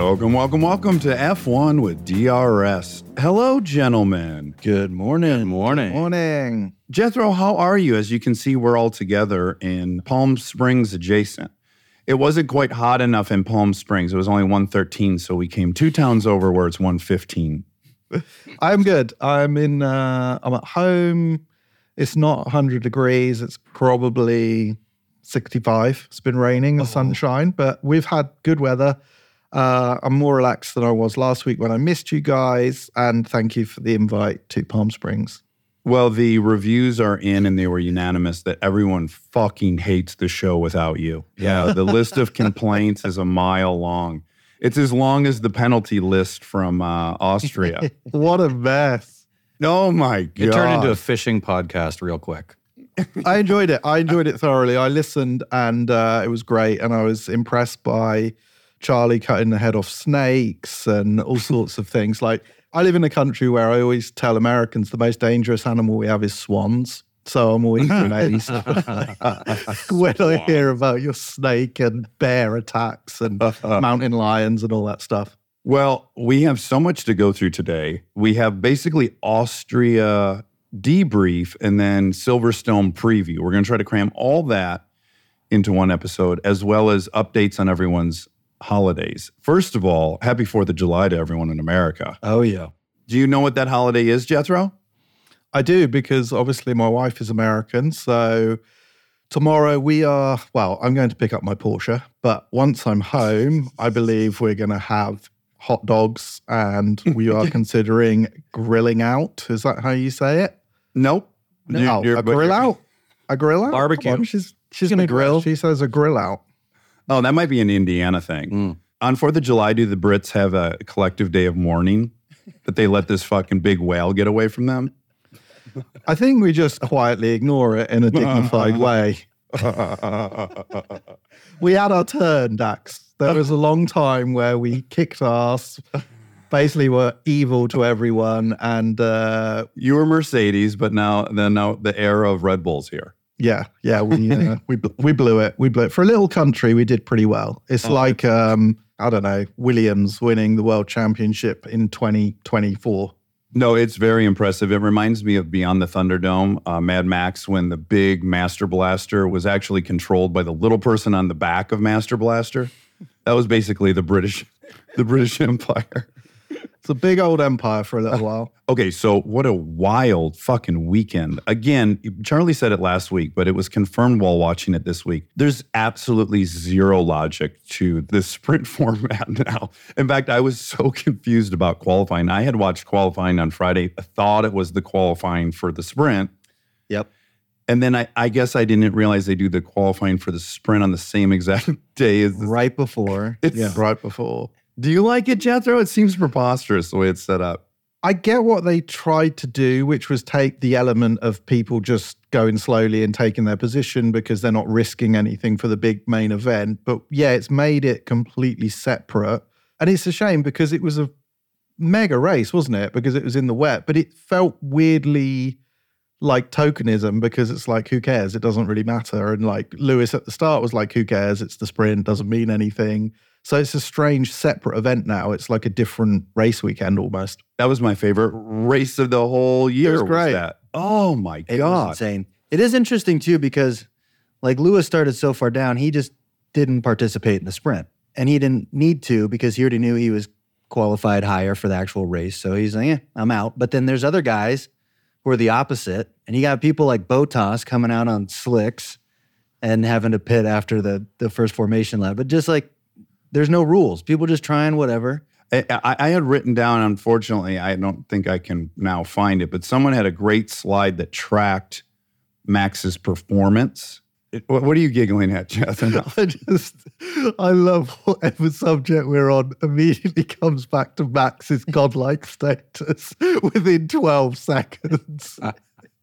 Welcome, welcome, welcome to F1 with DRS. Hello, gentlemen. Good morning. Good morning. Morning. Jethro, how are you? As you can see, we're all together in Palm Springs adjacent. It wasn't quite hot enough in Palm Springs. It was only 113, so we came two towns over where it's 115. I'm good. I'm in. Uh, I'm at home. It's not 100 degrees. It's probably 65. It's been raining, the sunshine, but we've had good weather. Uh, I'm more relaxed than I was last week when I missed you guys, and thank you for the invite to Palm Springs. Well, the reviews are in and they were unanimous that everyone fucking hates the show without you. Yeah, the list of complaints is a mile long. It's as long as the penalty list from uh, Austria. What a mess! oh my god! It turned into a fishing podcast real quick. I enjoyed it. I enjoyed it thoroughly. I listened, and uh, it was great. And I was impressed by Charlie cutting the head off snakes and all sorts of things. Like I live in a country where I always tell Americans the most dangerous animal we have is swans. So I'm always amazed when I hear about your snake and bear attacks and mountain lions and all that stuff. Well, we have so much to go through today. We have basically Austria debrief and then Silverstone preview. We're going to try to cram all that into one episode, as well as updates on everyone's holidays. First of all, happy 4th of July to everyone in America. Oh, yeah. Do you know what that holiday is, Jethro? I do because obviously my wife is American. So tomorrow we are, well, I'm going to pick up my Porsche. But once I'm home, I believe we're going to have hot dogs and we are considering grilling out. Is that how you say it? Nope. No, oh, You're- a grill out? A grill out? Barbecue. Come on, She's, she's going to grill. She says a grill out. Oh, that might be an Indiana thing. Mm. On 4th of July, do the Brits have a collective day of mourning that they let this fucking big whale get away from them? I think we just quietly ignore it in a dignified way. We had our turn, Dax. There was a long time where we kicked ass, basically were evil to everyone, and uh, You were Mercedes, but now then now the era of Red Bulls here. Yeah, yeah, we uh, we we blew it. We blew it for a little country. We did pretty well. It's like um, I don't know, Williams winning the world championship in 2024. No, it's very impressive. It reminds me of Beyond the Thunderdome, uh, Mad Max, when the big Master Blaster was actually controlled by the little person on the back of Master Blaster. That was basically the British, the British Empire. It's a big old empire for a little while. Okay, so what a wild fucking weekend. Again, Charlie said it last week, but it was confirmed while watching it this week. There's absolutely zero logic to the sprint format now. In fact, I was so confused about qualifying. I had watched qualifying on Friday, I thought it was the qualifying for the sprint. Yep. And then I, I guess I didn't realize they do the qualifying for the sprint on the same exact day as. Right before. It's- yeah, right before. Do you like it, Jethro? It seems preposterous the way it's set up. I get what they tried to do, which was take the element of people just going slowly and taking their position because they're not risking anything for the big main event. But yeah, it's made it completely separate. And it's a shame because it was a mega race, wasn't it? Because it was in the wet, but it felt weirdly like tokenism because it's like, who cares? It doesn't really matter. And like Lewis at the start was like, who cares? It's the sprint, doesn't mean anything. So it's a strange separate event now. It's like a different race weekend almost. That was my favorite race of the whole year. was great. that. Oh my It was god! insane. It is interesting too because like Lewis started so far down, he just didn't participate in the sprint. And he didn't need to because he already knew he was qualified higher for the actual race. So he's like, yeah, I'm out. But then there's other guys who are the opposite. And you got people like Bottas coming out on slicks and having to pit after the the first formation lap. But just like there's no rules. People just trying whatever. I, I, I had written down. Unfortunately, I don't think I can now find it. But someone had a great slide that tracked Max's performance. It- what, what are you giggling at, Justin? I just, I love whatever subject we're on immediately comes back to Max's godlike status within 12 seconds.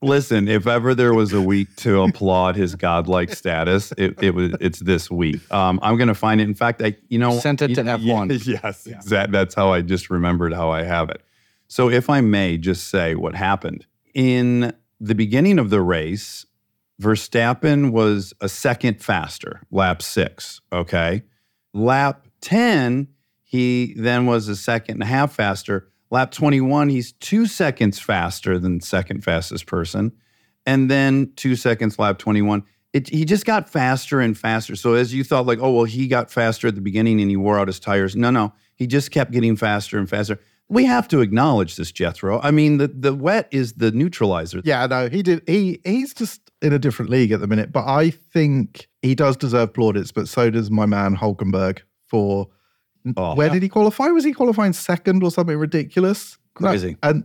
Listen, if ever there was a week to applaud his godlike status, it, it was it's this week. Um, I'm going to find it. In fact, I you know Sent it to y- F1. Yes, exact. That's how I just remembered how I have it. So, if I may just say what happened in the beginning of the race, Verstappen was a second faster, lap six. Okay, lap ten, he then was a second and a half faster. Lap 21, he's two seconds faster than second fastest person. And then two seconds, lap 21. It, he just got faster and faster. So as you thought, like, oh, well, he got faster at the beginning and he wore out his tires. No, no. He just kept getting faster and faster. We have to acknowledge this, Jethro. I mean, the, the wet is the neutralizer. Yeah, no, he did. He he's just in a different league at the minute, but I think he does deserve plaudits. But so does my man Hulkenberg for Oh. where did he qualify? Was he qualifying second or something ridiculous? No, Crazy. and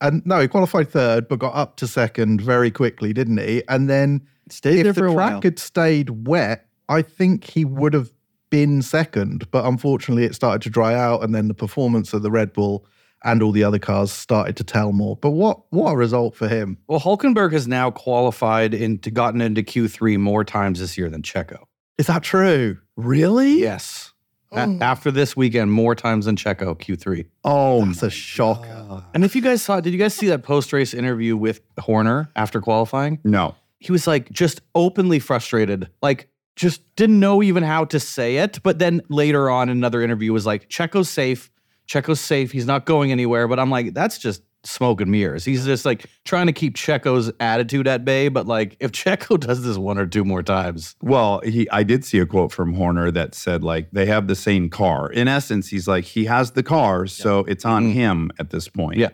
and no, he qualified third, but got up to second very quickly, didn't he? And then Stayed there if the track while. had stayed wet, I think he would have been second. But unfortunately, it started to dry out, and then the performance of the Red Bull and all the other cars started to tell more. But what what a result for him! Well, Hulkenberg has now qualified into gotten into Q3 more times this year than Checo. Is that true? Really? Yes. A- oh. after this weekend, more times than Checo Q3. Oh, That's a shocker. And if you guys saw, did you guys see that post race interview with Horner after qualifying? no. He was like just openly frustrated, like just didn't know even how to say it. But then later on, in another interview was like, Checo's safe. Checo's safe. He's not going anywhere. But I'm like, that's just smoke and mirrors. He's just like trying to keep Checo's attitude at bay. But like, if Checo does this one or two more times, Well, he I did see a quote from Horner that said like they have the same car. In essence, he's like he has the car, so it's on Mhm. him at this point. Yeah.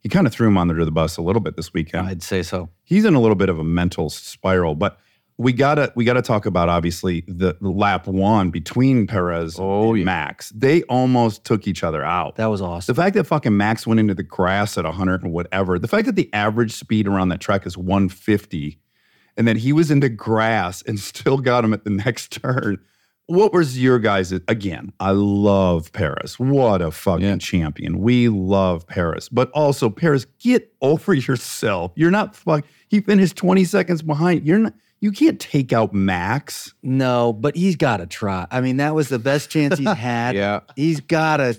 He kind of threw him under the bus a little bit this weekend. I'd say so. He's in a little bit of a mental spiral, but we gotta we gotta talk about obviously the, the lap one between Perez Oh, and yeah. Max. They almost took each other out. That was awesome. The fact that fucking Max went into the grass at 100 and whatever, the fact that the average speed around that track is 150 and that he was into grass and still got him at the next turn. What was your guys' again? I love Perez. What a fucking Yeah. champion. We love Perez. But also, Perez, get over yourself. You're not fuck. He finished 20 seconds behind. You're not you can't take out Max. No, but he's got to try. I mean, that was the best chance he's had. Yeah. He's got to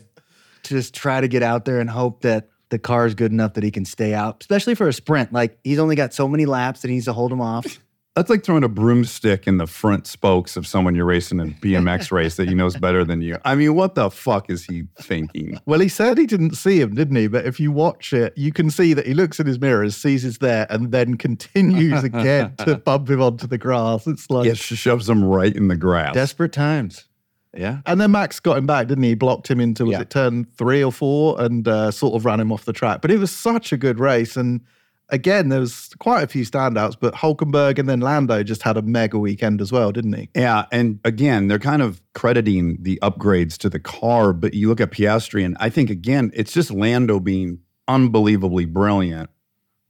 just try to get out there and hope that the car is good enough that he can stay out, especially for a sprint. Like he's only got so many laps that he needs to hold him off. That's like throwing a broomstick in the front spokes of someone you're racing in a BMX race that he knows better than you. I mean, what the fuck is he thinking? Well, he said he didn't see him, didn't he? But if you watch it, you can see that he looks in his mirrors, sees he's there, and then continues again to bump him onto the grass. It's like, It shoves him right in the grass. Desperate times. Yeah. and then Max got him back, didn't he? He blocked him into was Yeah. it turn three or four, and uh, sort of ran him off the track. But it was such a good race, and again, there was quite a few standouts. But Hulkenberg and then Lando just had a mega weekend as well, didn't he? Yeah, and again, they're kind of crediting the upgrades to the car, but you look at Piastri, and I think again, it's just Lando being unbelievably brilliant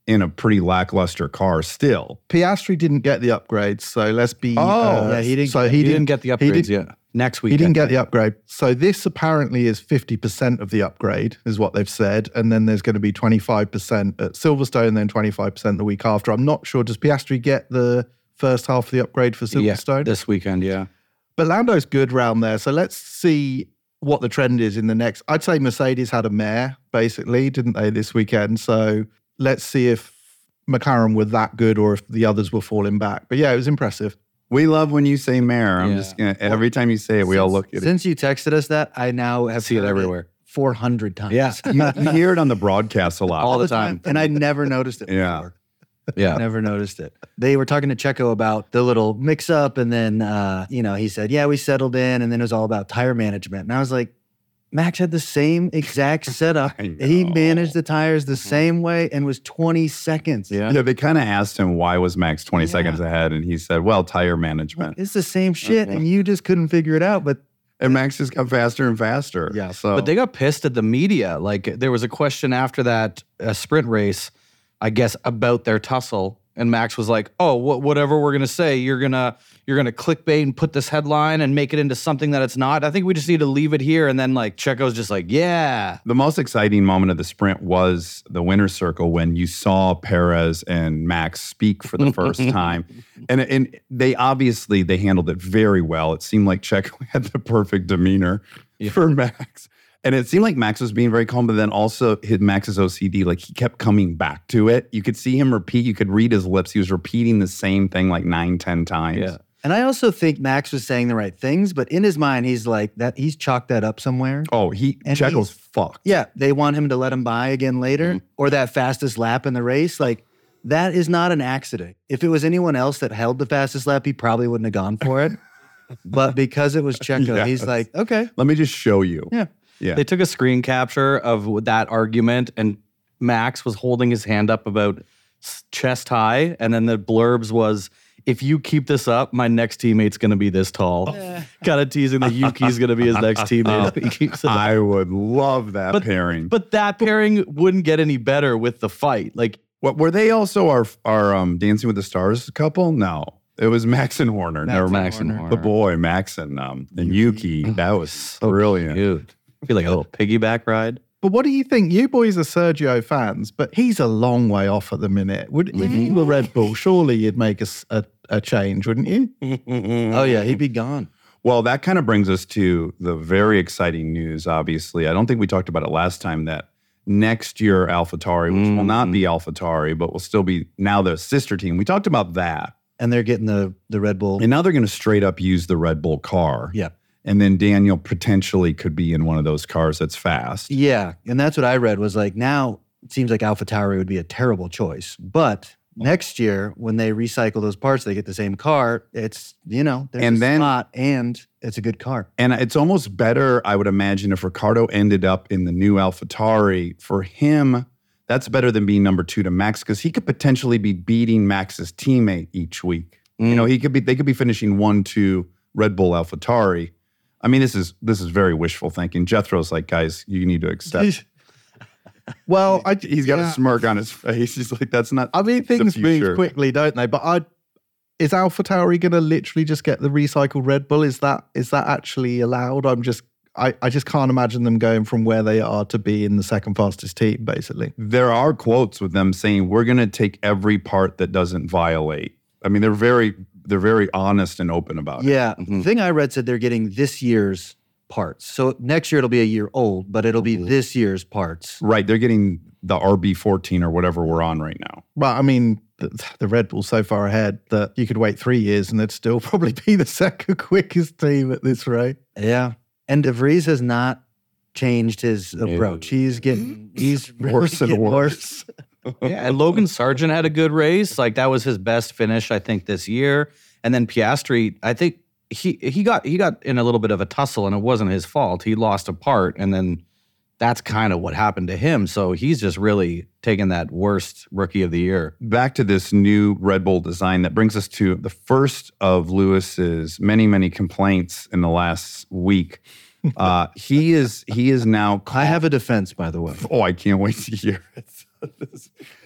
in a pretty lackluster car still. Piastri didn't get the upgrades, so let's be. Oh, uh, yeah, he didn't So get- he, He, didn't, didn't get the upgrades did- yet. Next week. He didn't get the upgrade. So this apparently is 50% of the upgrade, is what they've said. And then there's going to be 25% at Silverstone, and then 25% the week after. I'm not sure. Does Piastri get the first half of the upgrade for yeah, Silverstone? this weekend. Yeah. But Lando's good round there. So let's see what the trend is in the next. I'd say Mercedes had a mare, basically, didn't they, this weekend? So let's see if McLaren were that good or if the others were falling back. But yeah, it was impressive. We love when you say mayor. I'm Yeah. just gonna every time you say it, we all look at it. Since you texted us that, I now have See it heard everywhere. 400 times. Yeah. You, you hear it on the broadcast a lot. All the time. And I never noticed it Yeah. before. Yeah. Never noticed it. They were talking to Checo about the little mix up, and then uh, you know he said, "Yeah, we settled in," and then it was all about tire management. And I was like, Max had the same exact setup. He managed the tires the same way and was 20 seconds. Yeah. Yeah, they kind of asked him why was Max 20 Yeah. seconds ahead, and he said, "Well, tire management." It's the same shit, and you just couldn't figure it out. But And Max just got faster and faster. Yeah. So, But they got pissed at the media. Like there was a question after that uh, sprint race, I guess, about their tussle, and Max was like, "Oh, wh- whatever we're gonna say, you're gonna you're gonna clickbait and put this headline and make it into something that it's not. I think we just need to leave it here." And then like Checo's just like, "Yeah, the most exciting moment of the sprint was the winner's circle when you saw Perez and Max speak for the first time, and and they obviously they handled it very well. It seemed like Checo had the perfect demeanor for Max. And it seemed like Max was being very calm, but then also his Max's OCD, like he kept coming back to it. You could see him repeat, you could read his lips. He was repeating the same thing like nine, ten times. Yeah. and I also think Max was saying the right things, but in his mind, he's like that. He's chalked that up somewhere. Oh, he And Checo's he's- fucked. Yeah, they want him to let him by again later, mm-hmm. or that fastest lap in the race. Like that is not an accident. If it was anyone else that held the fastest lap, he probably wouldn't have gone for it. but because it was Checo, he's like, okay, Let me just show you. yeah. Yeah. They took a screen capture of that argument, and Max was holding his hand up about chest high, and then the blurbs was, "If you keep this up, my next teammate's going to be this tall." kind of teasing that Yuki's going to be his next teammate. if he keeps it up. I would love that But- pairing. But that pairing wouldn't get any better with the fight. Like, What were they also our our um Dancing with the Stars couple? No. It was Max and Horner. Max Never and mind. Max and Horner. Horner. The boy, Max and um and Yuki. That was brilliant. Cute. I feel like a little piggyback ride. But what do you think? You boys are Sergio fans, but he's a long way off at the minute. Would if you were Red Bull, surely you'd make a a change, wouldn't you? Oh yeah, he'd be gone. Well, that kind of brings us to the very exciting news, obviously. I don't think we talked about it last time that next year AlphaTauri, which will not be mm. AlphaTauri, but will still be now the sister team. We talked about that. And they're getting the the Red Bull. And now they're going to straight up use the Red Bull car. Yeah. And then Daniel potentially could be in one of those cars that's fast. Yeah, and that's what I read was like now it seems like AlphaTauri would be a terrible choice, but next year when they recycle those parts, they get the same car. It's you know there's And a then- spot and it's a good car. And it's almost better, I would imagine, if Ricciardo ended up in the new AlphaTauri. For him, that's better than being number two to Max because he could potentially be beating Max's teammate each week. You mm. know, he could be they could be finishing one, two Red Bull AlphaTauri. I mean, this is this is very wishful thinking. Jethro's like, guys, you need to accept. Well, I, He's got yeah. a smirk on his face. He's like, that's not. I mean, things move quickly, don't they? But I is AlphaTauri going to literally just get the recycled Red Bull? Is that is that actually allowed? I'm just I, I just can't imagine them going from where they are to be in the second fastest team, basically. There are quotes with them saying, we're going to take every part that doesn't violate. I mean, they're very they're very honest and open about it. Yeah, the thing I read said they're getting this year's parts. So next year it'll be a year old, but it'll be mm-hmm. this year's parts. Right. They're getting the RB14 or whatever we're on right now. Well, I mean, the, the Red Bull's so far ahead that you could wait three years and they'd still probably be the second quickest team at this rate. Yeah, and De Vries has not changed his approach. He's getting mm-hmm. he's really Worse and getting worse. Yeah, and Logan Sargeant had a good race. Like that was his best finish, I think, this year. And then Piastri, I think he he got he got in a little bit of a tussle, and it wasn't his fault. He lost a part, and then that's kind of what happened to him. So he's just really taken that worst rookie of the year. Back to this new Red Bull design that brings us to the first of Lewis's many, many complaints in the last week. Uh, he is he is now. I have a defense, by the way. Oh, I can't wait to hear it.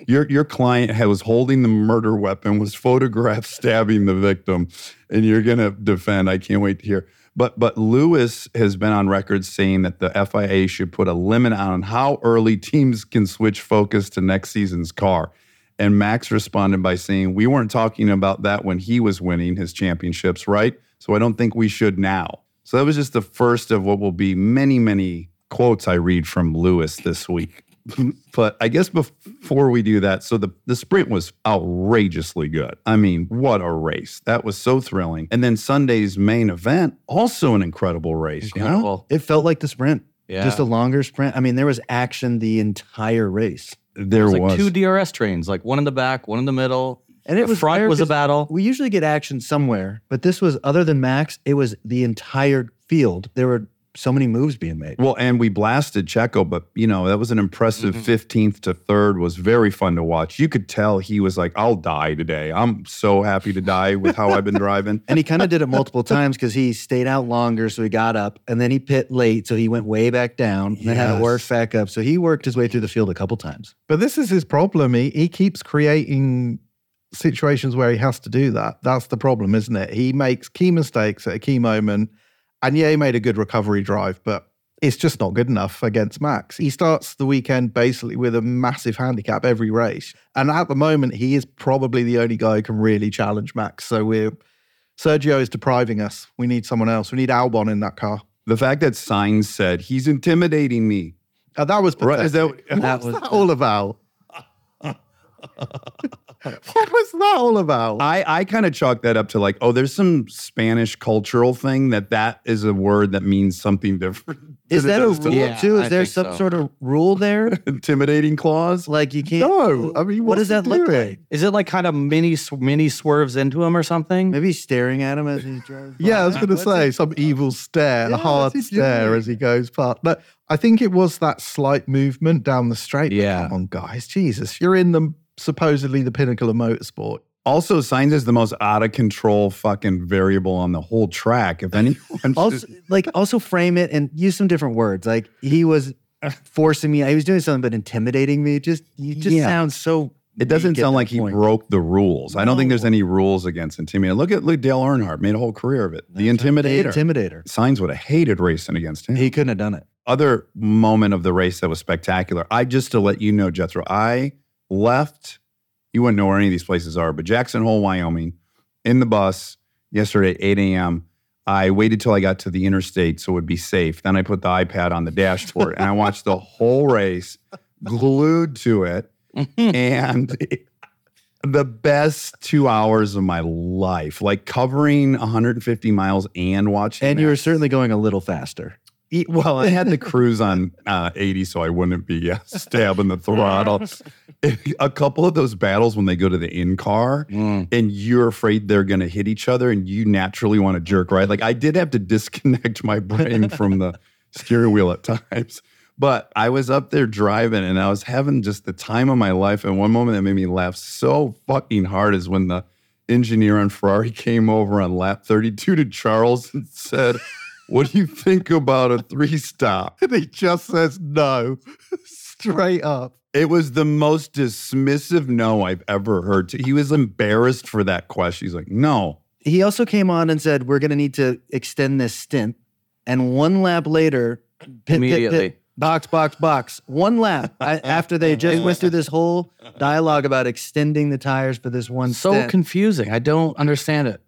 Your your client was holding the murder weapon, was photographed stabbing the victim, and you're gonna defend. I can't wait to hear. But but Lewis has been on record saying that the FIA should put a limit on how early teams can switch focus to next season's car. And Max responded by saying, "We weren't talking about that when he was winning his championships, right? So I don't think we should now." So that was just the first of what will be many many quotes I read from Lewis this week. but I guess before we do that, so the, the sprint was outrageously good. I mean, what a race. That was so thrilling. And then Sunday's main event, also an incredible race. You know? Incredible. It felt like the sprint, Yeah. just a longer sprint. I mean, there was action the entire race. There It was was. like two DRS trains, like one in the back, one in the middle. And it The was front was a 'cause battle. We usually get action somewhere, but this was other than Max, it was the entire field. There were so many moves being made. well, and we blasted Checo, but you know, that was an impressive mm-hmm. 15th to third, was very fun to watch. You could tell he was like, I'll die today. I'm so happy to die with how I've been driving. And he kind of did it multiple times because he stayed out longer, so he got up, and then he pit late, so he went way back down, and then had to work Yes. back up. So he worked his way through the field a couple times. But this is his problem. He he keeps creating situations where he has to do that. That's the problem, isn't it? He makes key mistakes at a key moment. And yeah, he made a good recovery drive, but it's just not good enough against Max. He starts the weekend basically with a massive handicap every race. And at the moment, he is probably the only guy who can really challenge Max. So we're Sergio is depriving us. We need someone else. We need Albon in that car. The fact that Sainz said he's intimidating me. Uh, that was Right, is pathetic. that- That was- that all about? what was that all about? I, I kind of chalk that up to like, oh, there's some Spanish cultural thing that that is a word that means something different. Is that a does to rule Yeah, too? Is I there some so. sort of rule there? intimidating clause? Like you can't. No, I mean, what what's does that he look doing? like? Is it like kind of mini mini swerves into him or something? Maybe he's staring at him as he drives. Yeah, I was going to say it- some evil stare, Yeah, a hard stare doing? as he goes past. But I think it was that slight movement down the straight. Yeah. Come on, guys. Jesus. You're in the supposedly the pinnacle of motorsport. Also, Sainz is the most out of control fucking variable on the whole track. If anyone, also like also frame it and use some different words. Like he was forcing me. He was doing something, but intimidating me. Just you just Yeah. sound so. it doesn't sound like he broke the rules. I don't think there's any rules against intimidating. Look at look, Dale Earnhardt made a whole career of it. The The intimidator. intimidator. Sainz would have hated racing against him. He couldn't have done it. other moment of the race that was spectacular. I just to let you know, Jethro, I left. You wouldn't know where any of these places are, but Jackson Hole, Wyoming, in the bus yesterday at 8 a.m. I waited till I got to the interstate so it would be safe. Then I put the iPad on the dashboard and I watched the whole race glued to it. and it- the best two hours of my life, like covering 150 miles and watching. And you were certainly going a little faster. E- Well, I had the cruise on uh, 80, so I wouldn't be uh, stabbing the throttle. a couple of those battles when they go to the in car Mm. and you're afraid they're going to hit each other and you naturally want to jerk right. Like I did have to disconnect my brain from the steering wheel at times. But I was up there driving and I was having just the time of my life. And one moment that made me laugh so fucking hard is when the engineer on Ferrari came over on lap 32 to Charles and said, What do you think about a three stop? And he just says no, straight up. It was the most dismissive no I've ever heard. He was embarrassed for that question. He's like, No. He also came on and said, "We're going to need to extend this stint." And one lap later, pit, pit, Immediately. pit, box, box, box. One lap I, after they just went through this whole dialogue about extending the tires for this one So stint. confusing. I don't understand it.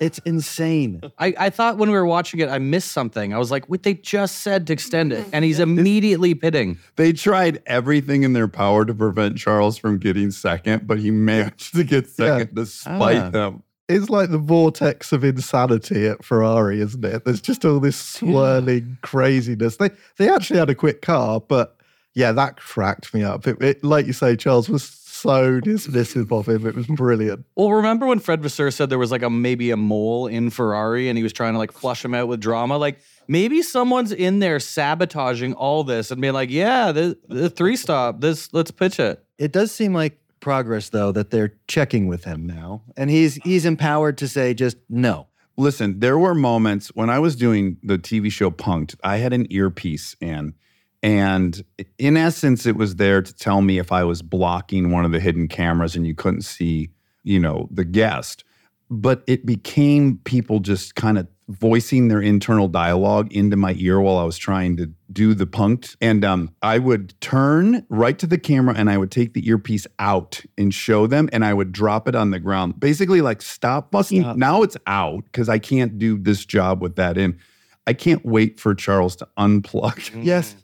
It's insane. I, I thought when we were watching it, I missed something. I was like, what they just said to extend it. And he's immediately pitting. They tried everything in their power to prevent Charles from getting second, but he managed to get second despite Ah. them. It's like the vortex of insanity at Ferrari, isn't it? There's just all this swirling craziness. They they actually had a quick car, but yeah, that cracked me up. It, it, like you say, Charles was so dismissive of him. It was brilliant. Well, remember when Fred Vasseur said there was like a maybe a mole in Ferrari and he was trying to like flush him out with drama? Like maybe someone's in there sabotaging all this and being like, yeah, the, the three stop, this let's pitch it. It does seem like progress, though, that they're checking with him now, and he's he's empowered to say just no. Listen, there were moments when I was doing the TV show Punk'd, I had an earpiece in. And in essence, it was there to tell me if I was blocking one of the hidden cameras and you couldn't see, you know, the guest. But it became people just kind of voicing their internal dialogue into my ear while I was trying to do the punked. And um, I would turn right to the camera and I would take the earpiece out and show them and I would drop it on the ground. Basically, like, stop fucking. Stop. Now it's out because I can't do this job with that in. I can't wait for Charles to unplug. Yes.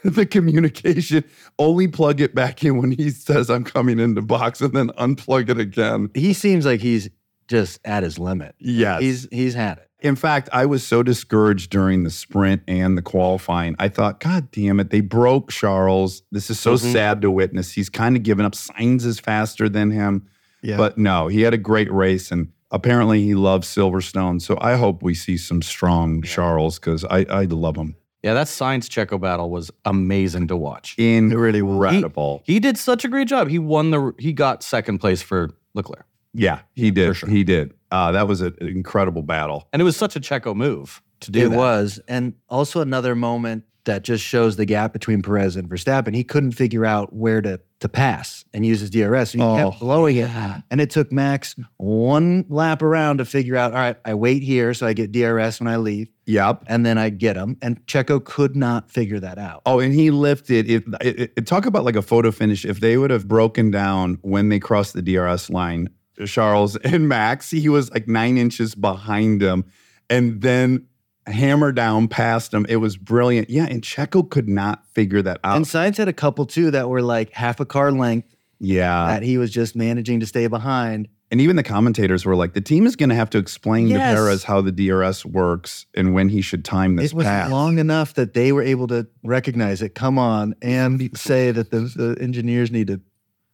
the communication. Only plug it back in when he says I'm coming into box and then unplug it again. He seems like he's just at his limit. Yes. He's he's had it. In fact, I was so discouraged during the sprint and the qualifying. I thought, God damn it, they broke Charles. This is so Mhm. sad to witness. He's kind of given up. Sainz is faster than him. Yeah. But no, he had a great race and apparently he loves Silverstone. So I hope we see some strong Charles because I, I love him. Yeah, that Sainz Checo battle was amazing to watch. In really was. incredible. He did such a great job. He won the. He got second place for Leclerc, Yeah, he did. Sure. He did. Uh, that was an incredible battle. and it was such a Checo move to do it that. was. And also another moment that just shows the gap between Perez and Verstappen. He couldn't figure out where to to pass and uses DRS. So he Oh, kept blowing it. And it took Max one lap around to figure out, all right, I wait here so I get DRS when I leave, Yep. and then I get him. And Checo could not figure that out. Oh, and he lifted it, it, it- Talk about like a photo finish. If they would have broken down when they crossed the DRS line, Charles and Max, he was like nine inches behind him, and then hammer down past him. It was brilliant. Yeah, and Checo could not figure that out. And Sainz had a couple too that were like half a car length yeah, that he was just managing to stay behind. and even the commentators were like, the team is going to have to explain Yes. to Perez how the DRS works and when he should time this It was pass. long enough that they were able to recognize it, come on, and say that the, the engineers need to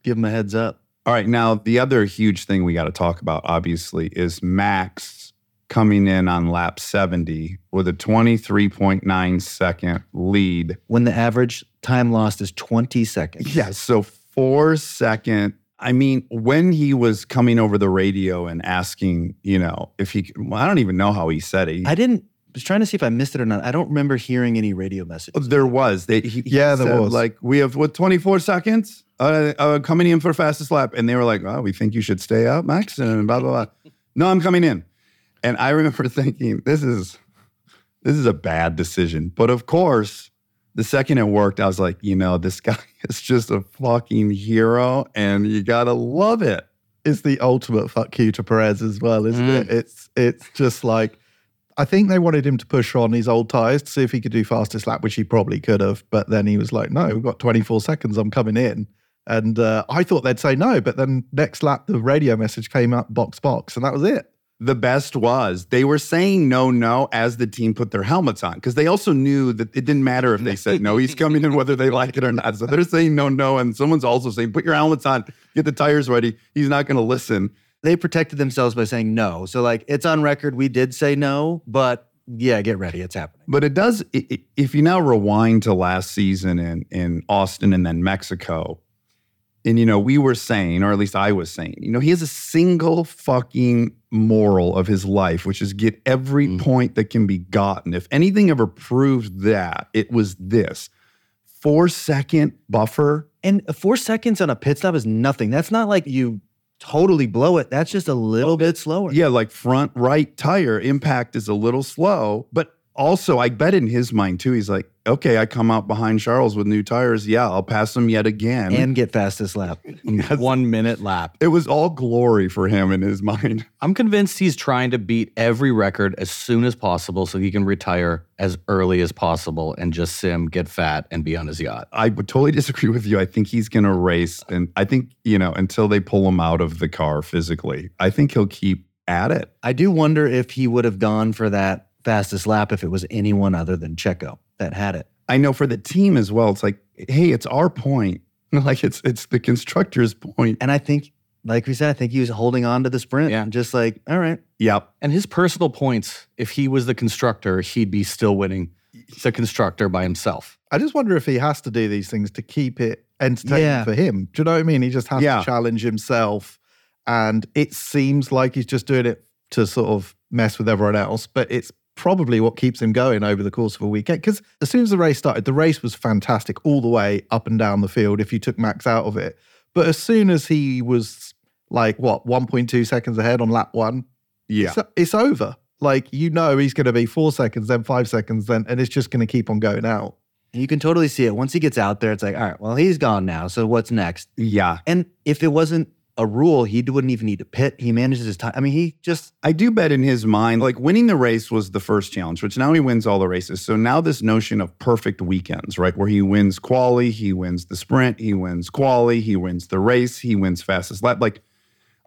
give them a heads up. All right. Now, the other huge thing we got to talk about, obviously, is Max coming in on lap 70 with a 23.9 second lead. When the average time lost is 20 seconds. Yeah. So, four second. I mean, when he was coming over the radio and asking, you know, if he, well, I don't even know how he said it. I didn't, was trying to see if I missed it or not. I don't remember hearing any radio messages. there was. They, he, he Yeah, there said, was. Like, we have, what, 24 seconds uh, uh, coming in for fastest lap. And they were like, oh, we think you should stay out, Max, and blah, blah, blah. no, I'm coming in. And I remember thinking, this is this is a bad decision. But of course, the second it worked, I was like, you know, this guy is just a fucking hero, and you gotta love it. It's the ultimate fuck you to Perez as well, isn't it? It's it's just like I think they wanted him to push on his old tires to see if he could do fastest lap, which he probably could have. But then he was like, "No, we've got 24 seconds. I'm coming in." And uh, I thought they'd say no, but then next lap the radio message came up, box box, and that was it. The best was they were saying no, no as the team put their helmets on because they also knew that it didn't matter if they said no, he's coming in whether they like it or not. So they're saying no, no, and someone's also saying put your helmets on, get the tires ready. He's not going to listen. They protected themselves by saying no. So, like, it's on record. We did say no, but yeah, get ready. It's happening. But it does. i- i- If you now rewind to last season in in Austin and then Mexico, and you know we were saying, or at least I was saying, you know, he has a single fucking moral of his life, which is get every Mm. point that can be gotten. If anything ever proved that, it was this four second buffer. And four seconds on a pit stop is nothing. That's not like you totally blow it. That's just a little bit slower. Yeah, like front right tire impact is a little slow, but also I bet in his mind too, he's like, okay, I come out behind Charles with new tires. Yeah, I'll pass him yet again. And get fastest lap. One minute lap. it was all glory for him in his mind. I'm convinced he's trying to beat every record as soon as possible so he can retire as early as possible and just sim, get fat, and be on his yacht. I would totally disagree with you. I think he's going to race. And I think, you know, until they pull him out of the car physically, I think he'll keep at it. I do wonder if he would have gone for that fastest lap if it was anyone other than Checo that had it. I know for the team as well, it's like, hey, it's our point. Like it's it's the constructor's point. And I think, like we said, I think he was holding on to the sprint. Yeah. Just like, all right. Yep. And his personal points, if he was the constructor, he'd be still winning the constructor by himself. I just wonder if he has to do these things to keep it entertaining Yeah. for him. Do you know what I mean? He just has Yeah. to challenge himself. And it seems like he's just doing it to sort of mess with everyone else, but it's probably what keeps him going over the course of a weekend. Because as soon as the race started, the race was fantastic all the way up and down the field if you took Max out of it. But as soon as he was like, what, 1.2 seconds ahead on lap one, Yeah. it's, it's over. Like you know he's going to be four seconds, then five seconds, then and it's just going to keep on going out. And you can totally see it. Once he gets out there, it's like, all right, well, he's gone now. So what's next? Yeah. And if it wasn't a rule, he wouldn't even need to pit. He manages his time. I mean, he just I do bet in his mind, like winning the race was the first challenge, which now he wins all the races. So now this notion of perfect weekends, right? Where he wins quali, he wins the sprint, he wins quali, he wins the race, he wins fastest lap. Like,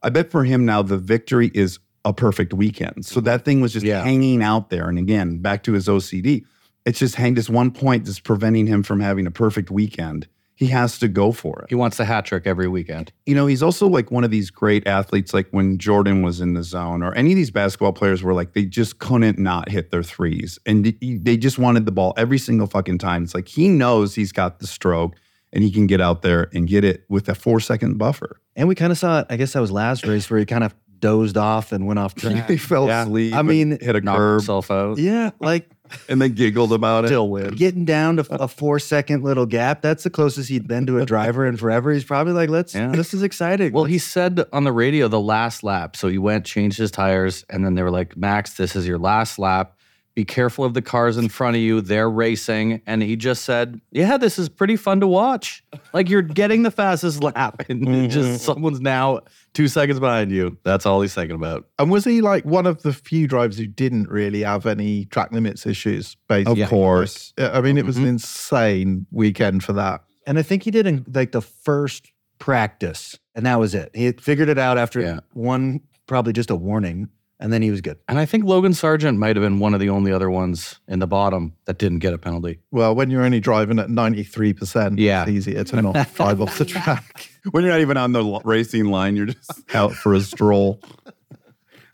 I bet for him now the victory is a perfect weekend. So that thing was just Yeah. hanging out there. And again, back to his OCD, it's just hang this one point that's preventing him from having a perfect weekend. He has to go for it He wants the hat trick every weekend. you know, he's also like one of these great athletes, like when Jordan was in the zone, or any of these basketball players were like, they just couldn't not hit their threes. And they just wanted the ball every single fucking time. It's like he knows he's got the stroke and he can get out there and get it with a four second buffer. and we kind of saw it. I guess that was last race where he kind of dozed off and went off track. he fell Yeah. asleep. I mean, hit a Knocked curb himself out. yeah, like and then giggled about it. Still win. getting down to a four second little gap. That's the closest he'd been to a driver in forever. He's probably like, let's. Yeah. This is exciting. Well, he said on the radio the last lap. So he went, changed his tires, and then they were like, Max, this is your last lap. Be careful of the cars in front of you. They're racing. And he just said, Yeah, this is pretty fun to watch. Like you're getting the fastest lap, and just mm-hmm. someone's now two seconds behind you. That's all he's thinking about. And was he like one of the few drivers who didn't really have any track limits issues? Basically, Of course. Yeah, I mean, it was an mm-hmm. insane weekend for that. and I think he did in like the first practice, and that was it. He figured it out after Yeah. one, probably just a warning, and then he was good. And I think Logan Sargeant might have been one of the only other ones in the bottom that didn't get a penalty. Well, when you're only driving at 93%, Yeah. it's easier to not drive off the track. When you're not even on the l- racing line, you're just out for a stroll.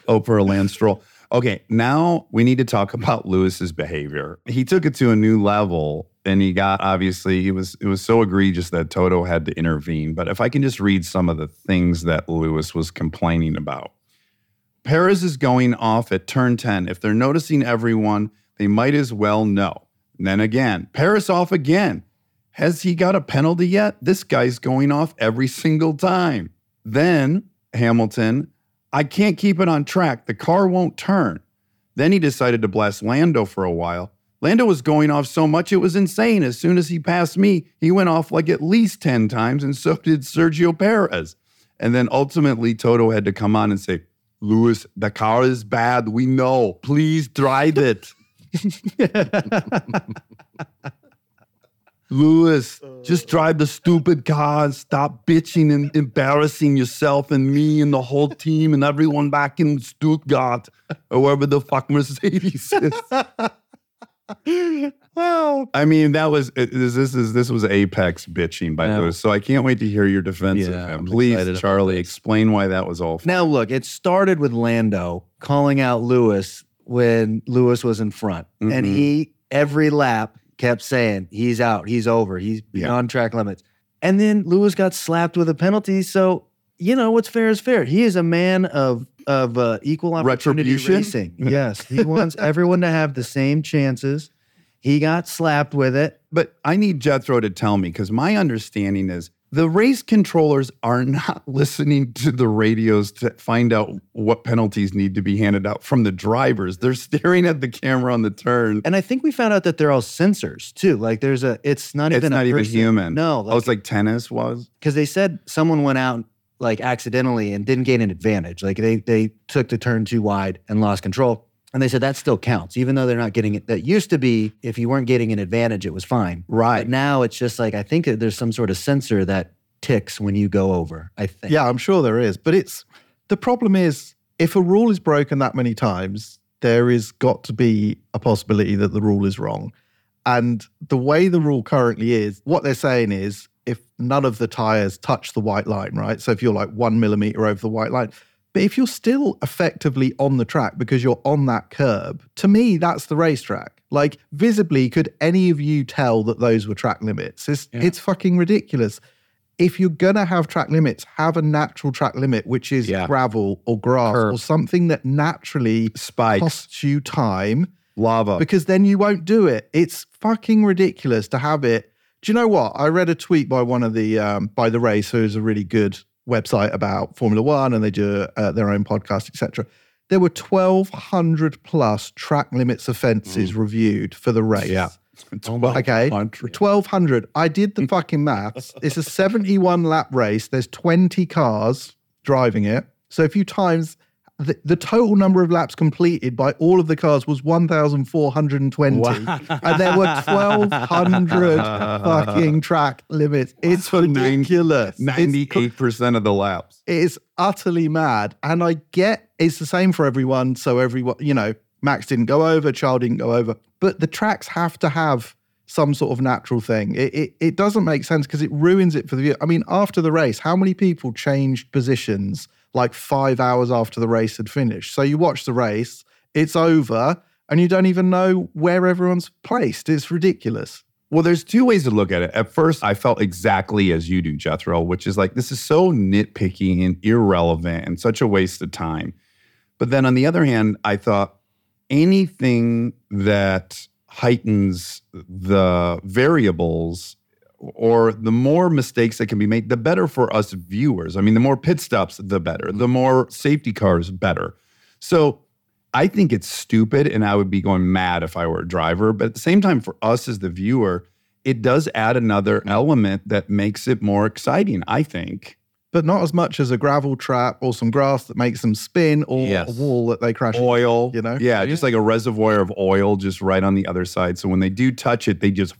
Oh, for a land stroll. Okay, now we need to talk about Lewis's behavior. He took it to a new level and he got obviously it was it was so egregious that Toto had to intervene. But if I can just read some of the things that Lewis was complaining about. Perez is going off at turn 10. If they're noticing everyone, they might as well know. And then again, Perez off again. Has he got a penalty yet? This guy's going off every single time. Then Hamilton, I can't keep it on track. The car won't turn. Then he decided to blast Lando for a while. Lando was going off so much it was insane. As soon as he passed me, he went off like at least 10 times, and so did Sergio Perez. And then ultimately, Toto had to come on and say, Lewis, the car is bad. We know. Please drive it. Lewis, uh. just drive the stupid car and stop bitching and embarrassing yourself and me and the whole team and everyone back in Stuttgart or wherever the fuck Mercedes is. I mean, that was this, is this was apex bitching by Yeah. Lewis. So I can't wait to hear your defense Yeah, of him. Please, Charlie, explain why that was all. Now, look, it started with Lando calling out Lewis when Lewis was in front. And Mhm. he, every lap, kept saying, he's out, he's over, he's Yeah. beyond track limits. And then Lewis got slapped with a penalty. So, you know, what's fair is fair. He is a man of, of uh, equal opportunity racing. Yes. He wants everyone to have the same chances. He got slapped with it. But I need Jethro to tell me because my understanding is the race controllers are not listening to the radios to find out what penalties need to be handed out from the drivers. They're staring at the camera on the turn. And I think we found out that they're all sensors too. Like there's a, it's not It's even a not even person. human. No, oh, it's like tennis was. because they said someone went out like accidentally and didn't gain an advantage. Like they they took the turn too wide and lost control. And they said that still counts, even though they're not getting it. That used to be if you weren't getting an advantage, it was fine. Right. But now it's just like I think that there's some sort of sensor that ticks when you go over. I think. Yeah, I'm sure there is. But it's the problem is if a rule is broken that many times, there is got to be a possibility that the rule is wrong. And the way the rule currently is, what they're saying is if none of the tires touch the white line, right? So if you're like one millimeter over the white line, but if you're still effectively on the track because you're on that curb, to me, that's the racetrack. Like visibly, could any of you tell that those were track limits? It's, Yeah. it's fucking ridiculous if you're gonna have track limits, have a natural track limit, which is Yeah. gravel or grass Curb. or something that naturally Spikes, costs you time, lava. because then you won't do it. It's fucking ridiculous to have it. Do you know what? I read a tweet by one of the um, by the race, who's a really good website about Formula One, and they do uh, their own podcast, etc. There were 1,200 plus track limits offences reviewed for the race. Yeah. Okay. 1200. I did the fucking maths. It's a 71 lap race. There's 20 cars driving it. So if you times the, the total number of laps completed by all of the cars was 1,420. And there were 1,200 fucking track limits. It's ridiculous. It's, 98% of the laps. it's utterly mad. And I get it's the same for everyone. So everyone, you know, Max didn't go over, Child didn't go over. But the tracks have to have some sort of natural thing. It it, it doesn't make sense because it ruins it for the viewer. I mean, after the race, how many people changed positions like five hours after the race had finished? So you watch the race, it's over, and you don't even know where everyone's placed. It's ridiculous. Well, there's two ways to look at it. At first, I felt exactly as you do, Jethro, which is like this is so nitpicky and irrelevant and such a waste of time. But then on the other hand, I thought anything that heightens the variables or the more mistakes that can be made, the better for us viewers. I mean, the more pit stops, the better. The more safety cars, better. So I think it's stupid and I would be going mad if I were a driver. But at the same time, for us as the viewer, it does add another element that makes it more exciting, I think. But not as much as a gravel trap or some grass that makes them spin or Yes. a wall that they crash into. Oil, you know? Yeah, just like a reservoir of oil just right on the other side. So when they do touch it, they just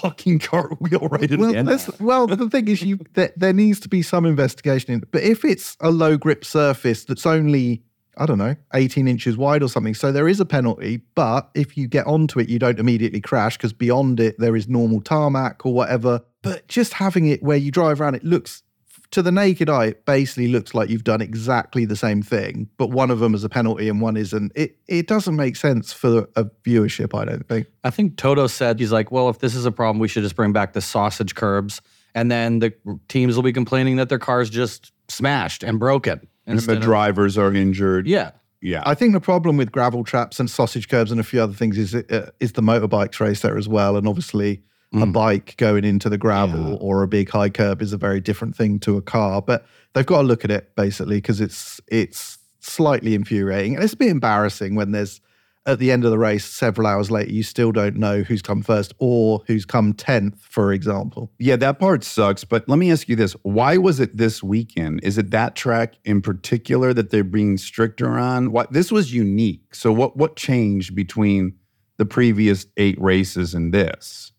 fucking cartwheel right in Well, the end. well, the thing is, you there, there needs to be some investigation in. But if it's a low grip surface that's only, I don't know, 18 inches wide or something, so there is a penalty. But if you get onto it, you don't immediately crash because beyond it there is normal tarmac or whatever. But just having it where you drive around, it looks to the naked eye, it basically looks like you've done exactly the same thing, but one of them is a penalty and one isn't. It it doesn't make sense for a viewership, I don't think. I think Toto said he's like, well, if this is a problem, we should just bring back the sausage curbs, and then the teams will be complaining that their cars just smashed and broken. and the instead of- drivers are injured. yeah, Yeah. I think the problem with gravel traps and sausage curbs and a few other things is uh, is the motorbikes race there as well, and obviously a mm. bike going into the gravel Yeah. or a big high curb is a very different thing to a car. But they've got to look at it basically because it's it's slightly infuriating and it's a bit embarrassing when there's at the end of the race several hours later you still don't know who's come first or who's come tenth, for example. Yeah, that part sucks. But let me ask you this: Why was it this weekend? Is it that track in particular that they're being stricter on? What this was unique. So what what changed between the previous eight races and this?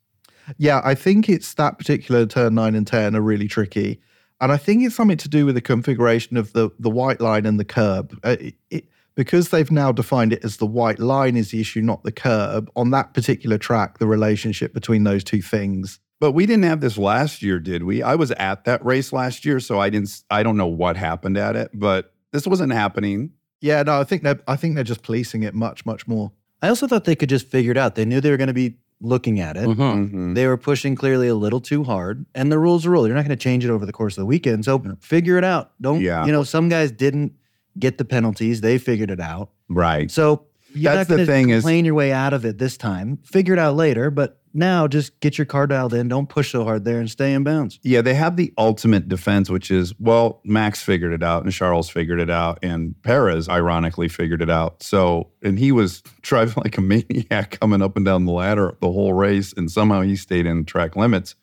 Yeah, I think it's that particular turn nine and ten are really tricky, and I think it's something to do with the configuration of the the white line and the curb. Uh, it, it, because they've now defined it as the white line is the issue, not the curb. On that particular track, the relationship between those two things. But we didn't have this last year, did we? I was at that race last year, so I didn't. I don't know what happened at it, but this wasn't happening. Yeah, no, I think they're I think they're just policing it much much more. I also thought they could just figure it out. They knew they were going to be looking at it. Mhm. Mhm. They were pushing clearly a little too hard, and the rules are rule. You're not going to change it over the course of the weekend. So figure it out. Don't Yeah. you know? Some guys didn't get the penalties. They figured it out. Right. So you're That's not the gonna thing is- complain your way out of it this time. Figure it out later. But now, just get your car dialed in. Don't push so hard there and stay in bounds. Yeah, they have the ultimate defense, which is well, Max figured it out, and Charles figured it out, and Perez ironically figured it out. So, and he was driving like a maniac coming up and down the ladder the whole race, and somehow he stayed in track limits.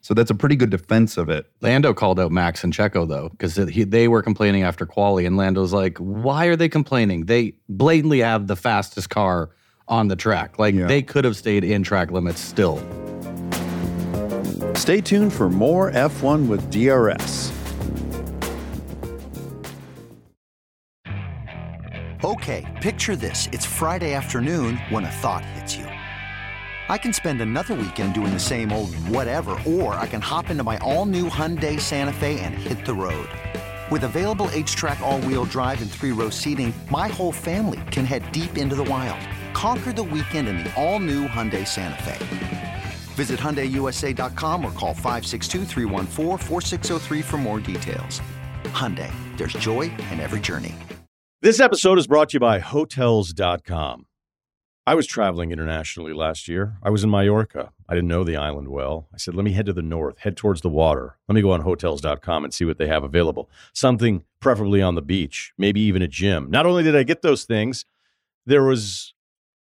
So that's a pretty good defense of it. Lando called out Max and Checo though, because they were complaining after quali, and Lando's like, "Why are they complaining? They blatantly have the fastest car on the track. Like Yeah. they could have stayed in track limits still." Stay tuned for more F1 with DRS. Okay, picture this. It's Friday afternoon when a thought hits you. I can spend another weekend doing the same old whatever, or I can hop into my all new Hyundai Santa Fe and hit the road. With available HTRAC, all wheel drive, and three row seating, my whole family can head deep into the wild. Conquer the weekend in the all new Hyundai Santa Fe. Visit HyundaiUSA.com or call 562-314-4603 for more details. Hyundai, there's joy in every journey. This episode is brought to you by Hotels.com. I was traveling internationally last year. I was in Mallorca. I didn't know the island well. I said, let me head to the north, head towards the water. Let me go on hotels.com and see what they have available. Something preferably on the beach, maybe even a gym. Not only did I get those things, there was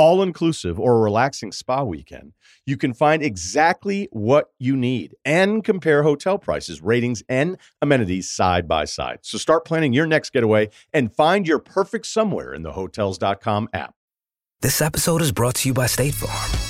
all inclusive or a relaxing spa weekend, you can find exactly what you need and compare hotel prices, ratings, and amenities side by side. So start planning your next getaway and find your perfect somewhere in the hotels.com app. This episode is brought to you by State Farm.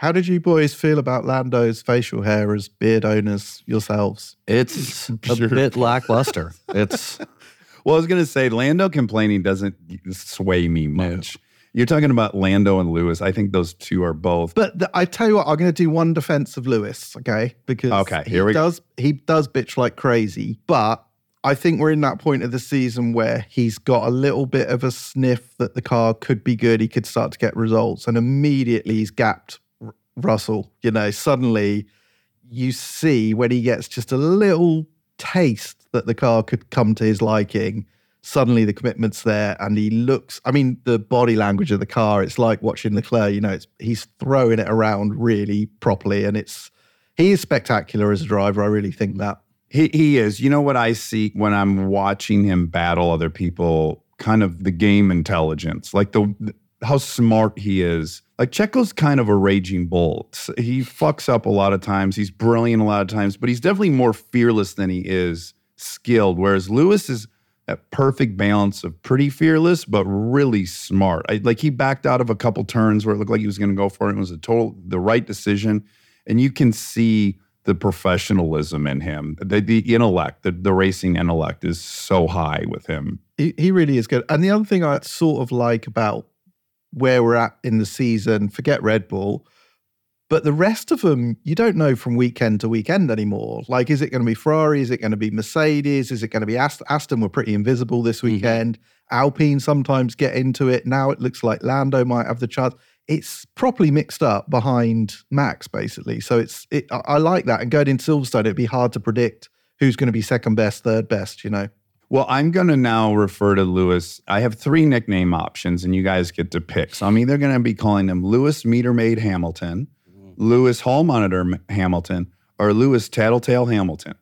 How did you boys feel about Lando's facial hair as beard owners yourselves? It's a bit lackluster. It's Well, I was going to say, Lando complaining doesn't sway me much. You're talking about Lando and Lewis. I think those two are both. But the, I tell you what, I'm going to do one defense of Lewis, okay? Because Okay, he here we does he does bitch like crazy, but I think we're in that point of the season where he's got a little bit of a sniff that the car could be good. He could start to get results, and immediately he's gapped Russell. You know, suddenly you see when he gets just a little taste that the car could come to his liking. Suddenly the commitment's there, and he looks. I mean, the body language of the car. It's like watching Leclerc. You know, it's he's throwing it around really properly, and it's he is spectacular as a driver. I really think that. He he is. You know what I see when I'm watching him battle other people, kind of the game intelligence, like the how smart he is. Like Checo's kind of a raging bull. He fucks up a lot of times. He's brilliant a lot of times, but he's definitely more fearless than he is skilled. Whereas Lewis is that perfect balance of pretty fearless but really smart. I, like he backed out of a couple turns where it looked like he was going to go for it. It was a total the right decision, and you can see the professionalism in him. The, the intellect, the, the racing intellect is so high with him. He, he really is good. And the other thing I sort of like about where we're at in the season, forget Red Bull, but the rest of them, you don't know from weekend to weekend anymore. Like, is it going to be Ferrari? Is it going to be Mercedes? Is it going to be Aston? Aston were pretty invisible this mm-hmm. weekend. Alpine sometimes get into it. Now it looks like Lando might have the chance. It's properly mixed up behind Max, basically. So it's it, I, I like that. And going into Silverstone, it'd be hard to predict who's going to be second best, third best. You know. Well, I'm going to now refer to Lewis. I have three nickname options, and you guys get to pick. So I'm either going to be calling him Lewis Meter Maid Hamilton, Lewis Hall Monitor Hamilton, or Lewis Tattletale Hamilton.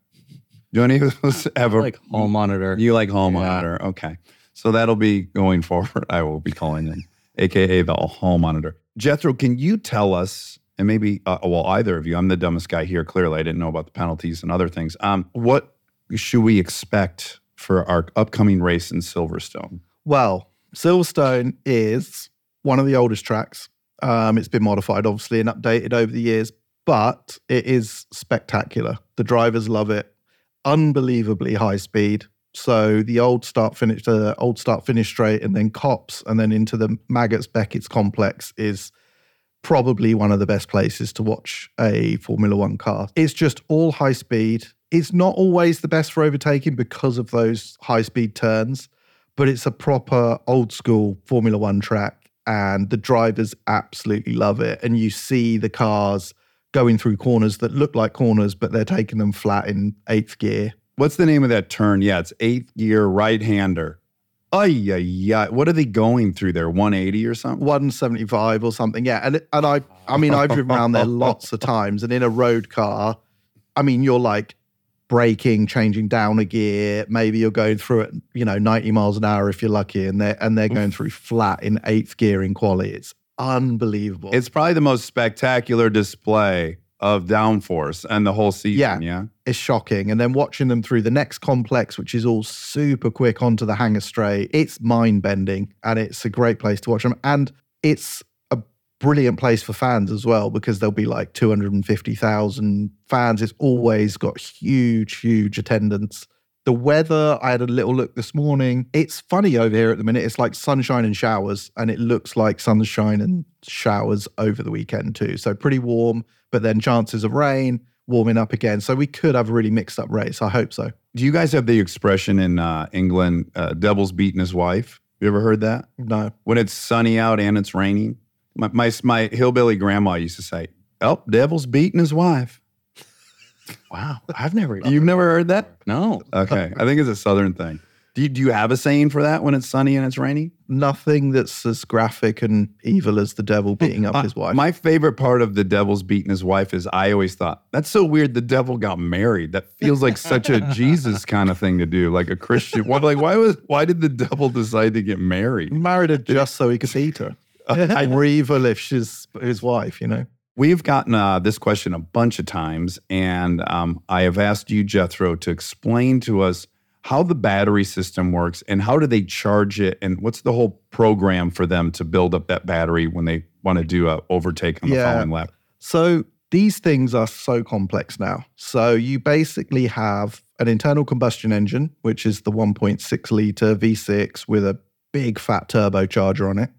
Do any of those ever? like hall monitor. You like Hall Yeah. Monitor. Okay. So that'll be going forward. I will be calling him, AKA the Hall Monitor. Jethro, can you tell us, and maybe, uh, well, either of you, I'm the dumbest guy here, clearly. I didn't know about the penalties and other things. Um, what should we expect for our upcoming race in Silverstone? Well, Silverstone is one of the oldest tracks. Um, it's been modified, obviously, and updated over the years, but it is spectacular. The drivers love it. Unbelievably high speed. So the old start finish, the old start finish straight, and then Copse, and then into the Maggotts Becketts complex is probably one of the best places to watch a Formula One car. It's just all high speed. It's not always the best for overtaking because of those high speed turns, but it's a proper old school Formula One track, and the drivers absolutely love it. And you see the cars going through corners that look like corners, but they're taking them flat in eighth gear. What's the name of that turn? Yeah, it's eighth gear right hander. Ay, ay, ay. What are they going through there? 180 or something? 175 or something. Yeah. And and I I mean I've driven around there lots of times and in a road car, I mean you're like braking, changing down a gear, maybe you're going through it, you know, 90 miles an hour if you're lucky and they're and they're going through flat in eighth gear in quality. It's unbelievable. It's probably the most spectacular display of downforce and the whole season. Yeah. Yeah. It's shocking. And then watching them through the next complex, which is all super quick onto the hangar straight, it's mind bending and it's a great place to watch them. And it's brilliant place for fans as well because there'll be like 250,000 fans. It's always got huge, huge attendance. The weather, I had a little look this morning. It's funny over here at the minute. It's like sunshine and showers, and it looks like sunshine and showers over the weekend too. So pretty warm, but then chances of rain, warming up again. So we could have a really mixed up race. I hope so. Do you guys have the expression in uh, England, uh, devil's beating his wife? You ever heard that? No. When it's sunny out and it's raining? My, my, my hillbilly grandma used to say, Oh, devil's beating his wife. Wow. I've never. You've never heard that? No. Okay. I think it's a southern thing. Do you, do you have a saying for that when it's sunny and it's rainy? Nothing that's as graphic and evil as the devil oh, beating up his wife. My favorite part of the devil's beating his wife is I always thought, that's so weird the devil got married. That feels like such a Jesus kind of thing to do, like a Christian. What, like, why was why did the devil decide to get married? married her just so he could eat her. More evil if she's his wife, you know. We've gotten uh, this question a bunch of times, and um, I have asked you, Jethro, to explain to us how the battery system works and how do they charge it, and what's the whole program for them to build up that battery when they want to do a overtake on the Yeah. following lap. So these things are so complex now. So you basically have an internal combustion engine, which is the 1.6 liter V6 with a big fat turbocharger on it.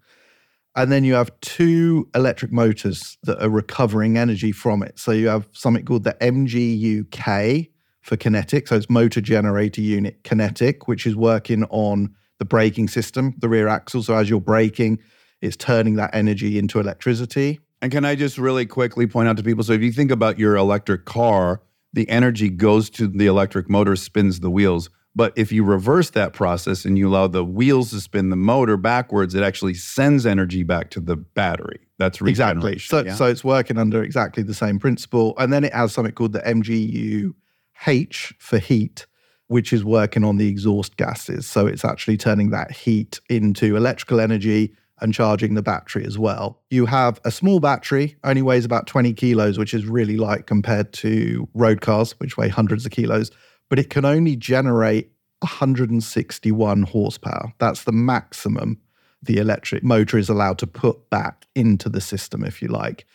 And then you have two electric motors that are recovering energy from it. So you have something called the MGUK for kinetic. So it's motor generator unit kinetic, which is working on the braking system, the rear axle. So as you're braking, it's turning that energy into electricity. And can I just really quickly point out to people? So if you think about your electric car, the energy goes to the electric motor, spins the wheels. But if you reverse that process and you allow the wheels to spin the motor backwards, it actually sends energy back to the battery. That's Exactly. So, yeah? so it's working under exactly the same principle. And then it has something called the MGU-H for heat, which is working on the exhaust gases. So it's actually turning that heat into electrical energy and charging the battery as well. You have a small battery, only weighs about 20 kilos, which is really light compared to road cars, which weigh hundreds of kilos, but it can only generate 161 horsepower. That's the maximum the electric motor is allowed to put back into the system, if you like.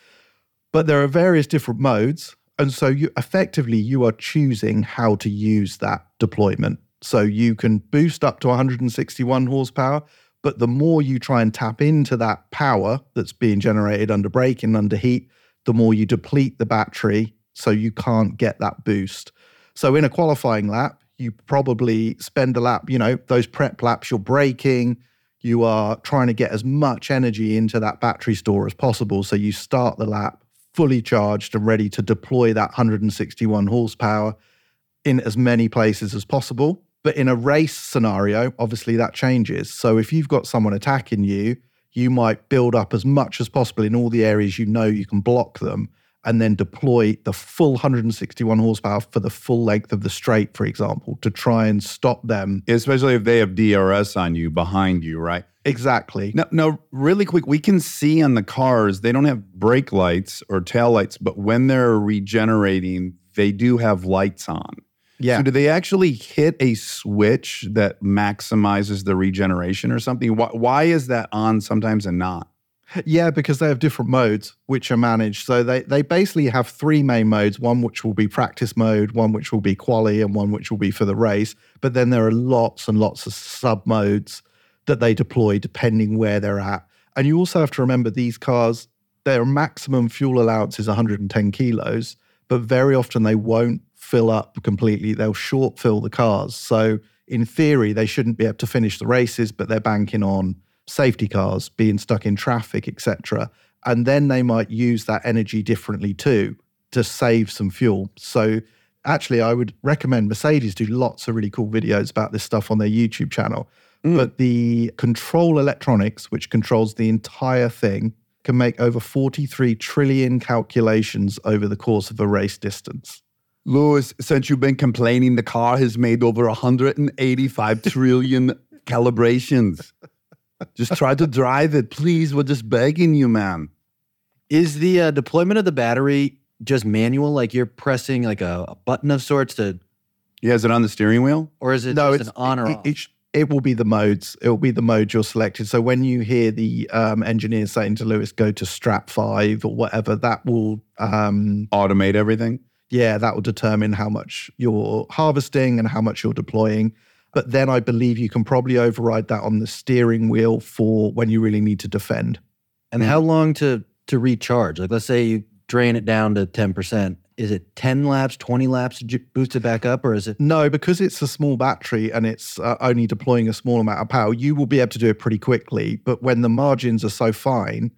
But there are various different modes. And so you effectively you are choosing how to use that deployment. So you can boost up to 161 horsepower, but the more you try and tap into that power that's being generated under braking, under heat, the more you deplete the battery so you can't get that boost. So in a qualifying lap, you probably spend the lap, you know, those prep laps, you're braking, you are trying to get as much energy into that battery store as possible. So you start the lap fully charged and ready to deploy that 161 horsepower in as many places as possible. But in a race scenario, obviously that changes. So if you've got someone attacking you, you might build up as much as possible in all the areas you know you can block them and then deploy the full 161 horsepower for the full length of the straight, for example, to try and stop them. Especially if they have DRS on you behind you, right? Exactly. No, no, really quick. We can see on the cars, they don't have brake lights or tail lights, but when they're regenerating, they do have lights on. Yeah. So do they actually hit a switch that maximizes the regeneration or something? Why, why is that on sometimes and not? Yeah, because they have different modes which are managed. So they they basically have three main modes: one which will be practice mode, one which will be quali, and one which will be for the race. But then there are lots and lots of sub modes that they deploy depending where they're at. And you also have to remember these cars, their maximum fuel allowance is 110 kilos, but very often they won't fill up completely. They'll short fill the cars. So in theory, they shouldn't be able to finish the races, but they're banking on safety cars being stuck in traffic, etc. And then they might use that energy differently too to save some fuel. So actually, I would recommend Mercedes do lots of really cool videos about this stuff on their YouTube channel. Mm. But the control electronics, which controls the entire thing, can make over 43 trillion calculations over the course of a race distance. Lewis, since you've been complaining, the car has made over 185 trillion calibrations. Just try to drive it, please. We're just begging you, man. Is the uh, deployment of the battery just manual? Like you're pressing like a, a button of sorts to, Yeah, is it on the steering wheel? or is it no, just it's an on or it, off? It, sh- it will be the modes. It will be the mode you're selected. So when you hear the um, engineer saying to Lewis, "Go to strat five or whatever," that will, um, Automate everything. yeah, that will determine how much you're harvesting and how much you're deploying. But then I believe you can probably override that on the steering wheel for when you really need to defend. and how long to to recharge? Like let's say you drain it down to ten percent. Is it ten laps, twenty laps to boost it back up, or is it? No, because it's a small battery and it's uh, only deploying a small amount of power, you will be able to do it pretty quickly. But when the margins are so fine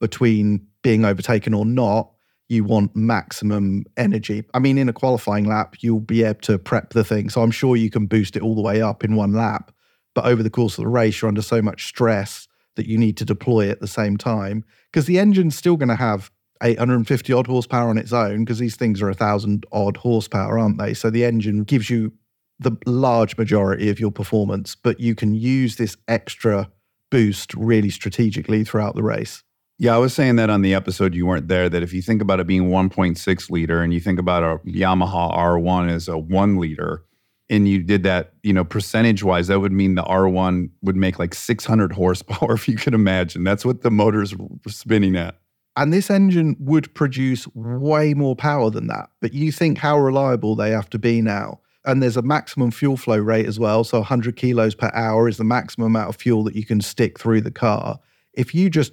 between being overtaken or not, you want maximum energy. I mean, in a qualifying lap, you'll be able to prep the thing. So I'm sure you can boost it all the way up in one lap. But over the course of the race, you're under so much stress that you need to deploy at the same time because the engine's still going to have 850 odd horsepower on its own because these things are a thousand odd horsepower, aren't they? So the engine gives you the large majority of your performance, but you can use this extra boost really strategically throughout the race. Yeah, I was saying that on the episode you weren't there. That if you think about it being 1.6 liter, and you think about a Yamaha R1 as a one liter, and you did that, you know, percentage wise, that would mean the R1 would make like 600 horsepower, if you can imagine. That's what the motor's spinning at. And this engine would produce way more power than that. But you think how reliable they have to be now. And there's a maximum fuel flow rate as well. So 100 kilos per hour is the maximum amount of fuel that you can stick through the car. If you just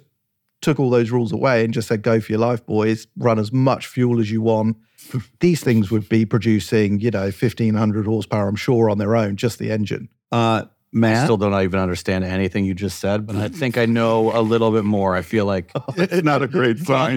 took all those rules away and just said, go for your life, boys, run as much fuel as you want, these things would be producing, you know, 1500 horsepower, I'm sure, on their own, just the engine. Uh, I still don't even understand anything you just said, but I think I know a little bit more. I feel like it's not a great sign.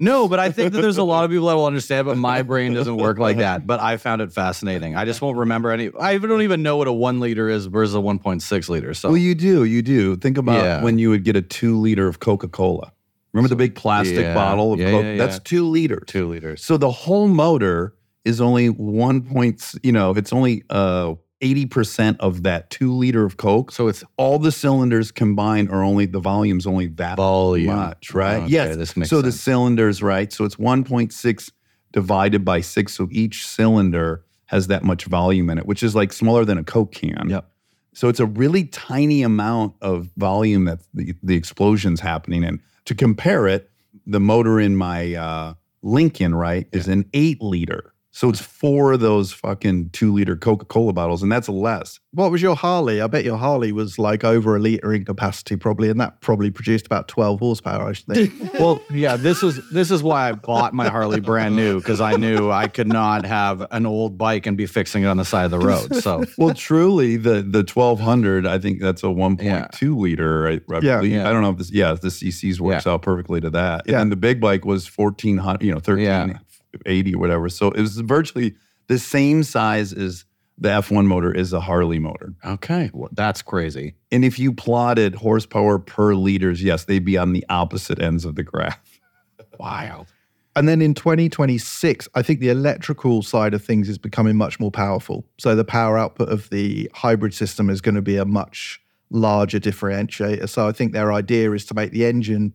no, but I think that there's a lot of people that will understand, but my brain doesn't work like that. But I found it fascinating. I just won't remember any. I don't even know what a one liter is versus a 1.6 liter. So well, you do, you do. Think about Yeah. when you would get a two liter of Coca Cola. Remember the big plastic Yeah. bottle of Yeah, Coke? That's two liters. two liters. So the whole motor is only one point, you know, it's only uh, 80% of that two liter of Coke. So it's all the cylinders combined are only, the volume's only that volume. much, right? Okay, yes. this makes so the sense. cylinders, right? So it's 1.6 divided by six. So each cylinder has that much volume in it, which is like smaller than a Coke can. Yep. So it's a really tiny amount of volume that the, the explosion's happening in. To compare it, the motor in my uh, Lincoln, right, is an eight liter. So it's four of those fucking two liter Coca Cola bottles, and that's less. What was your Harley? I bet your Harley was like over a litre in capacity, probably, and that probably produced about 12 horsepower, I should think. well, yeah. This is this is why I bought my Harley brand new because I knew I could not have an old bike and be fixing it on the side of the road. So Well, truly, the the twelve hundred, I think that's a one point two liter. I, I Yeah. believe. Yeah. I don't know if this. Yeah, the CCs works out perfectly to that. Yeah. And the big bike was fourteen hundred. You know, thirteen eighty or whatever. So it was virtually the same size as the F one motor is a Harley motor. okay, well, that's crazy. And if you plotted horsepower per liters, yes, they'd be on the opposite ends of the graph. Wild. And then in 2026, I think the electrical side of things is becoming much more powerful. So the power output of the hybrid system is going to be a much larger differentiator. So I think their idea is to make the engine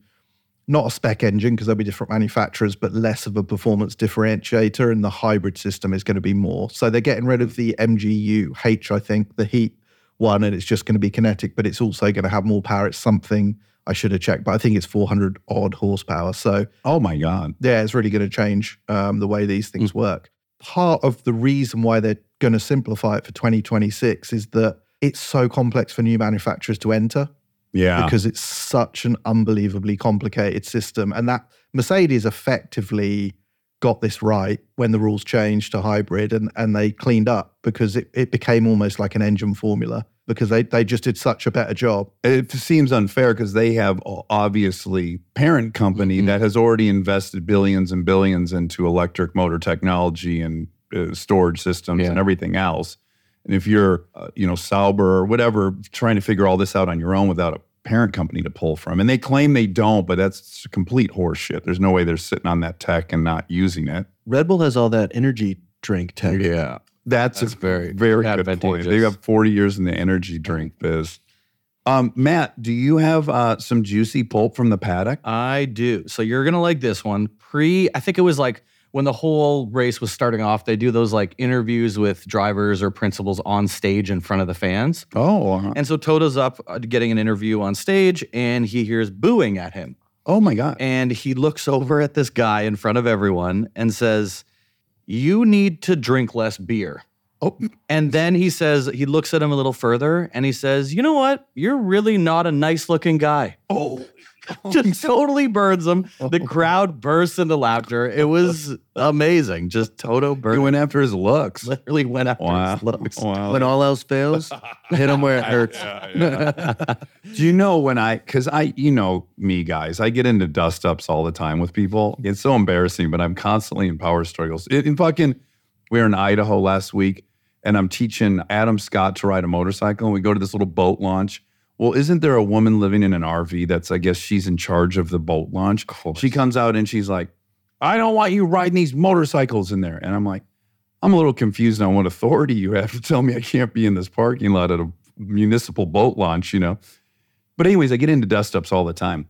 not a spec engine because there'll be different manufacturers, but less of a performance differentiator. And the hybrid system is going to be more. So they're getting rid of the MGU H, I think, the heat one, and it's just going to be kinetic, but it's also going to have more power. It's something I should have checked, but I think it's 400 odd horsepower. So Oh my god! yeah, it's really going to change um, the way these things work. Part of the reason why they're going to simplify it for 2026 is that it's so complex for new manufacturers to enter Yeah, because it's such an unbelievably complicated system. And that Mercedes effectively got this right when the rules changed to hybrid and, and they cleaned up because it, it became almost like an engine formula because they, they just did such a better job. it seems unfair because they have obviously parent company Mhm. that has already invested billions and billions into electric motor technology and uh, storage systems and everything else. And if you're, uh, you know, Sauber or whatever, trying to figure all this out on your own without a parent company to pull from, and they claim they don't, but that's complete horseshit. There's no way they're sitting on that tech and not using it. Red Bull has all that energy drink tech. Yeah. That's, That's a very very good point. They advantageous. have 40 years in the energy drink biz. Um, Matt, do you have uh, some juicy pulp from the paddock? I do. So you're gonna like this one. Pre, I think it was like when the whole race was starting off. They do those like interviews with drivers or principals on stage in front of the fans. Oh, uh, And so Toto's up uh, getting an interview on stage, and he hears booing at him. oh my God. And he looks over at this guy in front of everyone and says, You need to drink less beer. Oh, And then he says, he looks at him a little further and he says, You know what? You're really not a nice looking guy. oh, Just totally burns him. The crowd bursts into laughter. It was amazing. Just Toto he went after his looks. Literally went after Wow. his looks. Wow. When all else fails, hit him where it hurts. Do you know when I, because I, you know me, guys, I get into dust ups all the time with people. It's so embarrassing, but I'm constantly in power struggles. In, in fucking, we were in Idaho last week and I'm teaching Adam Scott to ride a motorcycle and we go to this little boat launch. Well, isn't there a woman living in an RV that's, I guess she's in charge of the boat launch? She comes out and she's like, I don't want you riding these motorcycles in there. And I'm like, I'm a little confused on what authority you have to tell me I can't be in this parking lot at a municipal boat launch, you know? But, anyways, I get into dust ups all the time.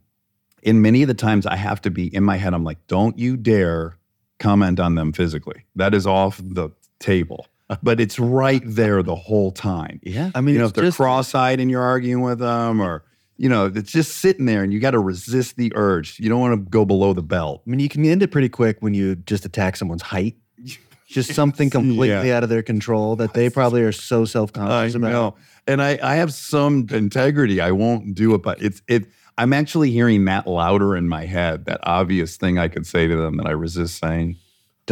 And many of the times I have to be in my head, I'm like, don't you dare comment on them physically. That is off the table. But it's right there the whole time. Yeah. I mean, you know, it's if they're just, cross eyed and you're arguing with them, or, you know, it's just sitting there and you got to resist the urge. You don't want to go below the belt. I mean, you can end it pretty quick when you just attack someone's height. Just something completely out of their control that they probably are so self I conscious about. know. And I, I have some integrity. I won't do it, but it's it. I'm actually hearing that louder in my head. That obvious thing I could say to them that I resist saying.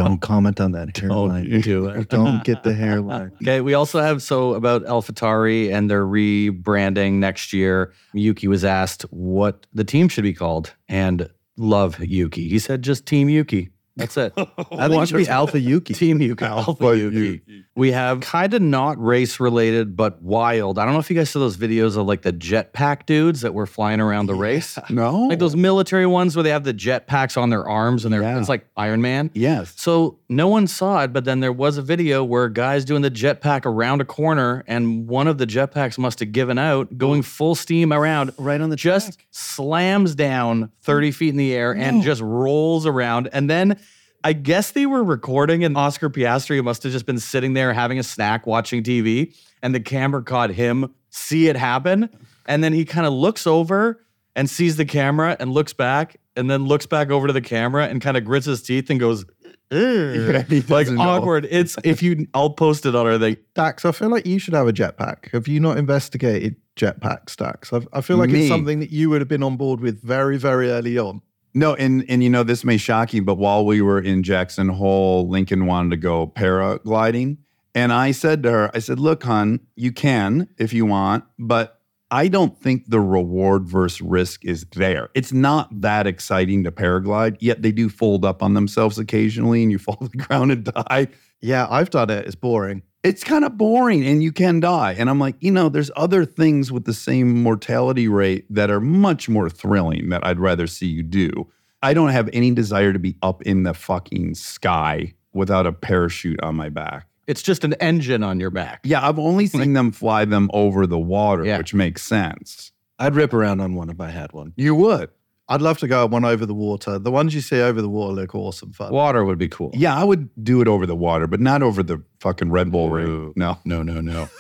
Don't comment on that hairline. do it. Don't get the hairline. Okay, we also have so about AlphaTauri and their rebranding next year. Yuki was asked what the team should be called, and love Yuki. He said just Team Yuki. That's it. I think it should be Alpha Yuki. Team Yuki. Alpha, Yuki. We have kind of not race related, but wild. I don't know if you guys saw those videos of like the jetpack dudes that were flying around the race. No, Like those military ones where they have the jetpacks on their arms and they're Yeah. it's like Iron Man. Yes. So no one saw it, but then there was a video where a guy's doing the jetpack around a corner, and one of the jetpacks must have given out, going oh. full steam around, Right on the just track. Slams down 30 mm. feet in the air and mm. just rolls around. And then I guess they were recording, and Oscar Piastri must have just been sitting there having a snack, watching TV, and the camera caught him see it happen. And then he kind of looks over and sees the camera and looks back, and then looks back over to the camera and kind of grits his teeth and goes, Mm. like doesn't know. awkward. It's if you, I'll post it on our thing. Dax, I feel like you should have a jetpack. Have you not investigated jetpack stacks? I, I feel like Me? it's something that you would have been on board with very, very early on. No, and and you know this may shock you, but while we were in Jackson Hole, Lincoln wanted to go paragliding, and I said to her, I said, "Look, hon, you can if you want, but I don't think the reward versus risk is there. It's not that exciting to paraglide. Yet they do fold up on themselves occasionally, and you fall to the ground and die. Yeah, I've done it. It's boring. It's kind of boring, and you can die. And I'm like, you know, there's other things with the same mortality rate that are much more thrilling that I'd rather see you do. I don't have any desire to be up in the fucking sky without a parachute on my back. It's just an engine on your back. Yeah, I've only seen them fly them over the water, Yeah. which makes sense. I'd rip around on one if I had one. You would. I'd love to go on one over the water. The ones you see over the water look awesome fun. Water would be cool. Yeah, I would do it over the water, but not over the fucking Red Bull ring. No. No, no, no.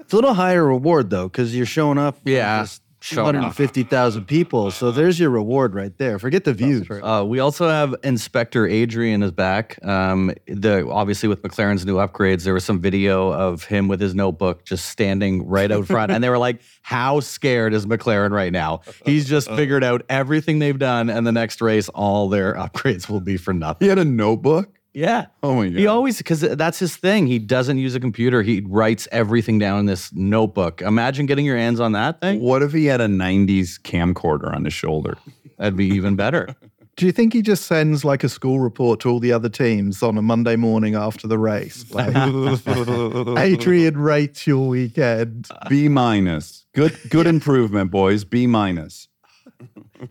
It's a little higher reward though, because you're showing up. Yeah, just showing up. 250,000 people. So there's your reward right there. Forget the views. Uh, we also have Inspector Adrian is back. Um, the obviously with McLaren's new upgrades, there was some video of him with his notebook just standing right out front, and they were like, "How scared is McLaren right now? He's just figured out everything they've done, and the next race, all their upgrades will be for nothing." He had a notebook? Yeah. Oh my God. He always because that's his thing. He doesn't use a computer. He writes everything down in this notebook. Imagine getting your hands on that thing. What if he had a 90s camcorder on his shoulder? That'd be even better. Do you think he just sends like a school report to all the other teams on a Monday morning after the race? Like, Adrian rates your weekend. B minus. Good good improvement, boys. B minus.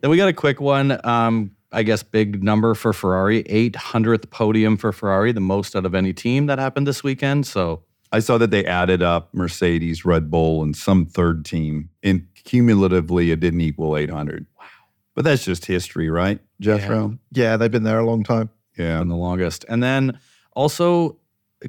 Then we got a quick one. Um, I guess big number for Ferrari, 800th podium for Ferrari, the most out of any team that happened this weekend. So I saw that they added up Mercedes, Red Bull, and some third team. And cumulatively, it didn't equal 800. Wow. But that's just history, right, Jethro? Yeah, they've been there a long time. Yeah. been the longest. And then also,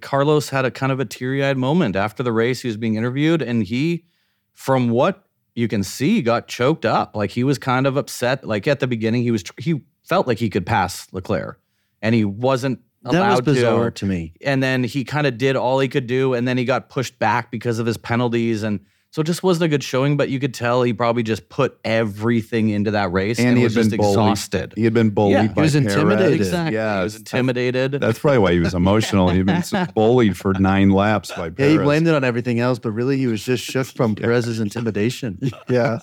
Carlos had a kind of a teary eyed moment after the race. He was being interviewed, and he, from what you can see, got choked up. Like he was kind of upset. Like at the beginning, he was he felt like he could pass Leclerc, and he wasn't That was allowed bizarre to. to me. And then he kind of did all he could do, and then he got pushed back because of his penalties, and so it just wasn't a good showing. But you could tell he probably just put everything into that race, and, And he was had just been bullied. exhausted. He had been bullied Yeah, he by was Perez. intimidated. Exactly. Yeah, he was intimidated. That's probably why he was emotional. He'd been bullied for nine laps by Perez. Yeah, he blamed it on everything else, but really he was just shook from Perez's intimidation. Yeah.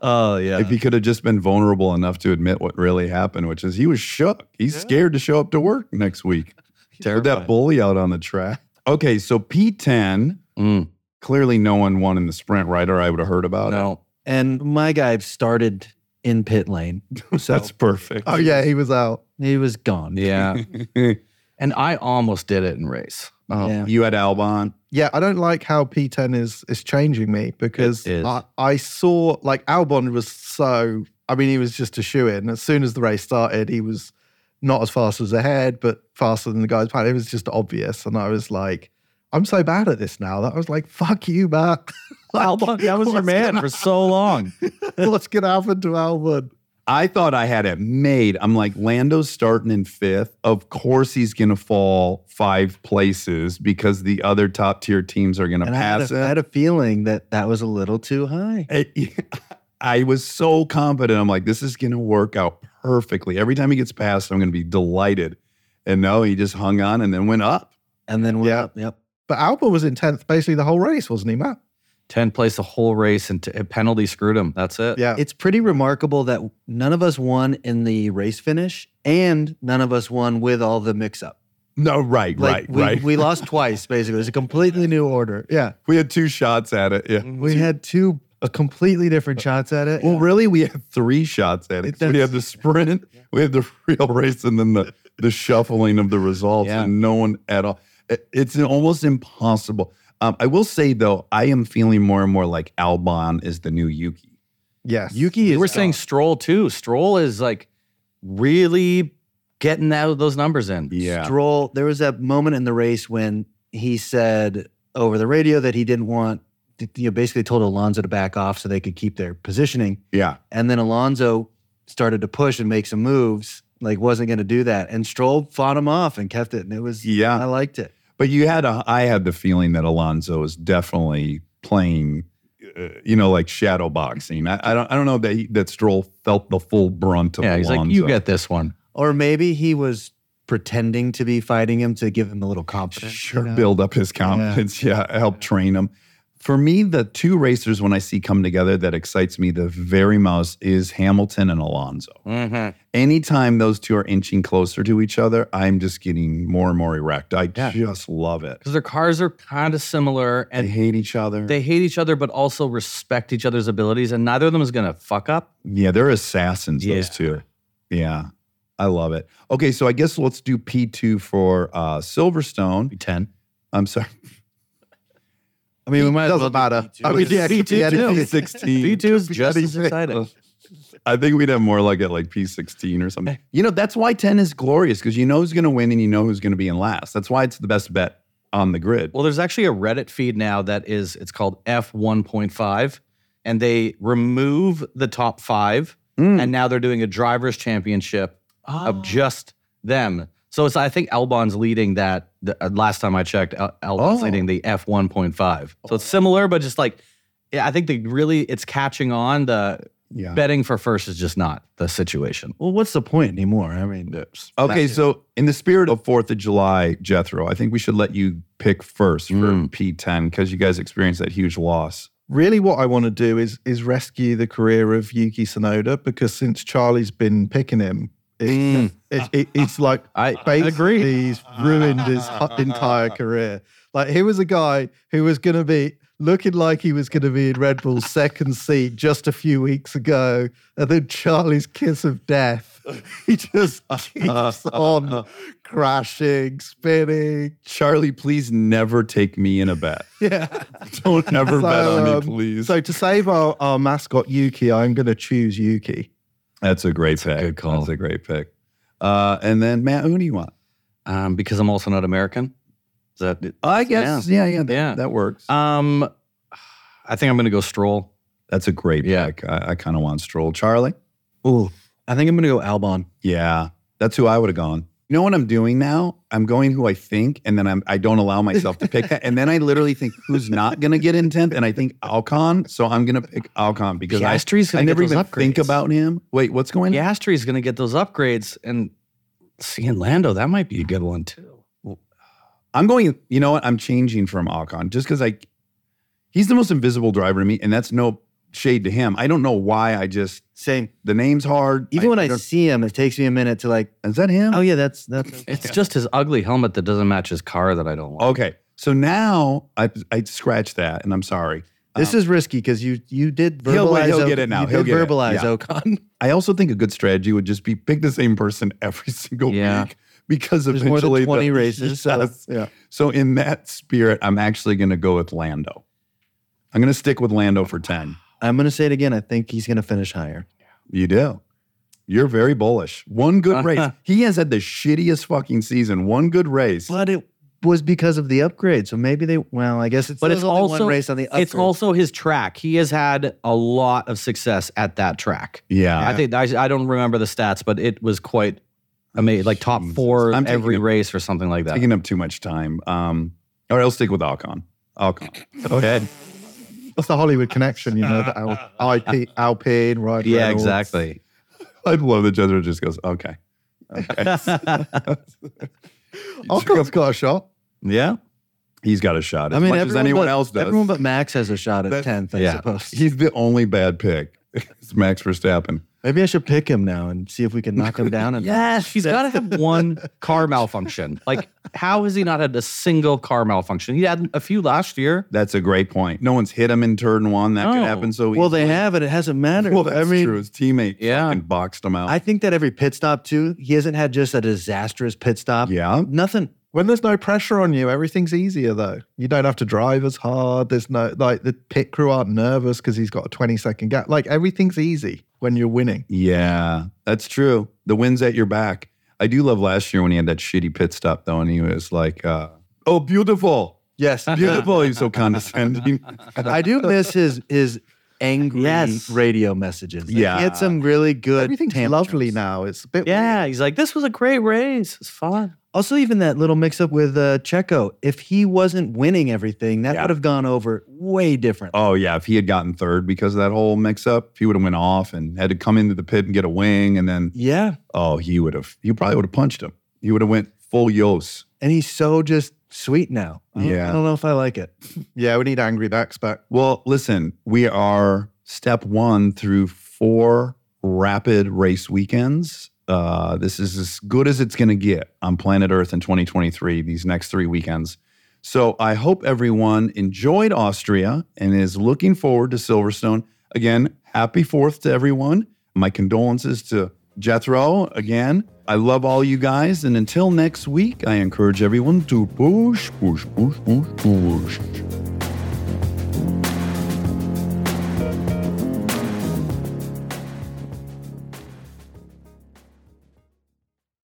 Oh yeah. If he could have just been vulnerable enough to admit what really happened, which is he was shook. He's scared to show up to work next week. With that bully out on the track. Okay, so P10, Mm, clearly no one won in the sprint, right? Or I would have heard about it. no. And my guy started in pit lane. it. That's perfect. Oh yeah, he was out. He was gone. Yeah. and I almost did it in race. Oh, Yeah. You had Albon. Yeah, I don't like how P10 is is changing me because I, I saw like Albon was so I mean he was just a shoe in. As soon as the race started, he was not as fast as ahead, but faster than the guys behind. It was just obvious, and I was like, I'm so bad at this now that I was like, fuck you, Matt. Albon, that was your man gonna- for so long. What's gonna happen to Albon? I thought I had it made. I'm like, Lando's starting in fifth. Of course, he's going to fall five places because the other top tier teams are going to And I had, pass a, I had a feeling that that was a little too high. I was so confident. I'm like, this is going to work out perfectly. Every time he gets past, I'm going to be delighted. And no, he just hung on and then went up. And then went Yeah. up. Yep. But Albon was in tenth basically the whole race, wasn't he, Matt? 10 place the whole race and t- a penalty screwed him. That's it. Yeah. It's pretty remarkable that none of us won in the race finish and none of us won with all the mix up. No, right, Like right, we, right. we lost twice, basically. It was a completely new order. Yeah. we had two shots at it. Yeah. We had two uh, completely different shots at it. Well, really, we had three shots at it. 'cause we had the sprint, we had the real race, and then the the shuffling of the results, Yeah. and no one at all. It- It's almost impossible. Um, I will say though, I am feeling more and more like Albon is the new Yuki. yes. Yuki You is. were saying Stroll too. Stroll is like really getting out those numbers in. Yeah, Stroll. There was that moment in the race when he said over the radio that he didn't want, you know, basically told Alonso to back off so they could keep their positioning. yeah. And then Alonso started to push and make some moves, like wasn't going to do that. And Stroll fought him off and kept it. And it was, Yeah. I liked it. But you had a, I had the feeling that Alonso is definitely playing, uh, you know, like shadow boxing. I, I don't, I don't know that he, that Stroll felt the full brunt of Yeah, he's Alonso. like, you get this one. Or maybe he was pretending to be fighting him to give him a little confidence. Sure, you know? build up his confidence. Yeah. help train him. For me, the two racers when I see come together that excites me the very most is Hamilton and Alonso. Mm-hmm. Anytime those two are inching closer to each other, I'm just getting more and more erect. I Yeah. just love it. Because their cars are kind of similar and They hate each other. they hate each other, but also respect each other's abilities. And neither of them is going to fuck up. yeah, they're assassins, Yeah. those two. Yeah. I love it. Okay, so I guess let's do P2 for uh, Silverstone. Ten. I'm sorry. I mean, we might as doesn't well do matter. P2. I mean, yeah, P2 yeah, too. P16. V2 is just as exciting. I think we'd have more like at like P16 or something. You know, that's why 10 is glorious because you know who's going to win and you know who's going to be in last. That's why it's the best bet on the grid. Well, there's actually a Reddit feed now that is it's called F1.5, and they remove the top five, Mm. and now they're doing a drivers' championship of just them. So it's I think Albon's leading that. The, uh, last time I checked, Al- Albon's Oh. leading the F1.5. So it's similar, but just like yeah, I think they really it's catching on. The Yeah. betting for first is just not the situation. Well, what's the point anymore? I mean, Okay, so in the spirit of 4th of July, Jethro, I think we should let you pick first for Mm. P10 because you guys experienced that huge loss. really what I want to do is is rescue the career of Yuki Tsunoda because since Charlie's been picking him, Mm. it, it, it's like I, agree. He's ruined his entire career. Like he was a guy who was going to be looking like he was going to be in Red Bull's second seat just a few weeks ago, and then Charlie's kiss of death. He just keeps on crashing, spinning. Charlie, please never take me in a bet. Yeah. Don't never bet on me, um, please. So to save our, our mascot Yuki, I'm going to choose Yuki. That's a great pick. good call. That's a great pick. Uh, and then Matt, who do you want? Um, because I'm also not American. Is that it? I guess, yeah, yeah, that, Yeah. that works. Um, I think I'm going to go Stroll. That's a great Yeah. pick. I, I kind of want Stroll. Charlie? Ooh, I think I'm gonna go Albon. Yeah, that's who I would have gone. You know what I'm doing now? I'm going who I think, and then I'm I don't allow myself to pick that, and then I literally think who's not going to get in tenth, and I think Ocon, so I'm going to pick Ocon because I, Piastri's I to never even think about him. Wait, what's going? on? Piastri's going to get those upgrades, and seeing Lando, that might be a good one too. I'm going. You know what? I'm changing from Ocon just because I. He's the most invisible driver to me, and that's no shade to him. I don't know why. I just Same. the name's hard. Even when I don't- see him, it takes me a minute to like. is that him? Oh yeah, that's that's. It's just his ugly helmet that doesn't match his car that I don't like. Okay, so now I I scratched that, and I'm sorry. This um, is risky because you you did verbalize. He'll- he'll O- get it now. You He'll did get it. verbalize Yeah. Ocon. I also think a good strategy would just be pick the same person every single Yeah. week because There's more eventually than twenty the- races. So, Yes. yeah. So in that spirit, I'm actually going to go with Lando. I'm going to stick with Lando for ten. I'm gonna say it again. I think he's gonna finish higher. You do. You're very bullish. One good race. He has had the shittiest fucking season. One good race. But it was because of the upgrade. So maybe they. Well, I guess it's. But it's only also one race on the upgrade. it's also his track. He has had a lot of success at that track. Yeah. I think I, I don't remember the stats, but it was quite amazing. Like top four I'm every a- race or something like that. taking up too much time. Um, all right, I'll stick with Alcon. Alcon. Go ahead. That's the Hollywood connection, you know, the Al- IP, Alpine, right? yeah, Reynolds. exactly. I love the Jethro just goes, okay. Okay. Ocon's got a shot. Yeah. He's got a shot as I mean, much as everyone anyone but, else does. Everyone but Max has a shot at That- tenth. I yeah. suppose. He's the only bad pick. It's Max Verstappen. Maybe I should pick him now and see if we can knock him down. And Yes, he's got to have one car malfunction. Like, how has he not had a single car malfunction? He had a few last year. That's a great point. No one's hit him in turn one. That could happen so easily. well, they have it. It hasn't mattered. Well, that's I mean, true. His teammate Yeah. fucking boxed him out. I think that every pit stop too. He hasn't had just a disastrous pit stop. yeah. Nothing. When there's no pressure on you, everything's easier though. You don't have to drive as hard. There's no like the pit crew aren't nervous because he's got a 20 second gap. Like everything's easy when you're winning. Yeah, that's true. The wind's at your back. I do love last year when he had that shitty pit stop though, and he was like, uh, "Oh, beautiful, Yes. beautiful." He's so condescending. I do miss his his angry Yes. radio messages. Like, Yeah. he had some really good. Everything's tantrums. lovely now. It's a bit Yeah, he's like, this was a great race. It's fun. Also, even that little mix up with uh, Checo. If he wasn't winning everything, that Yeah. would have gone over way different. oh yeah, if he had gotten third because of that whole mix-up, he would have went off and had to come into the pit and get a wing, and then Yeah, oh, he would have. He probably would have punched him. He would have went full Jos. and he's so just sweet now. I don't- Yeah. I don't know if I like it. Yeah, we need angry backs back. Well, listen, we are step one through four rapid race weekends. Uh, this is as good as it's going to get on planet Earth in 2023, these next three weekends. So I hope everyone enjoyed Austria and is looking forward to Silverstone. Again, happy 4th to everyone. My condolences to Jethro again. I love all you guys. And until next week, I encourage everyone to push, push, push, push, push.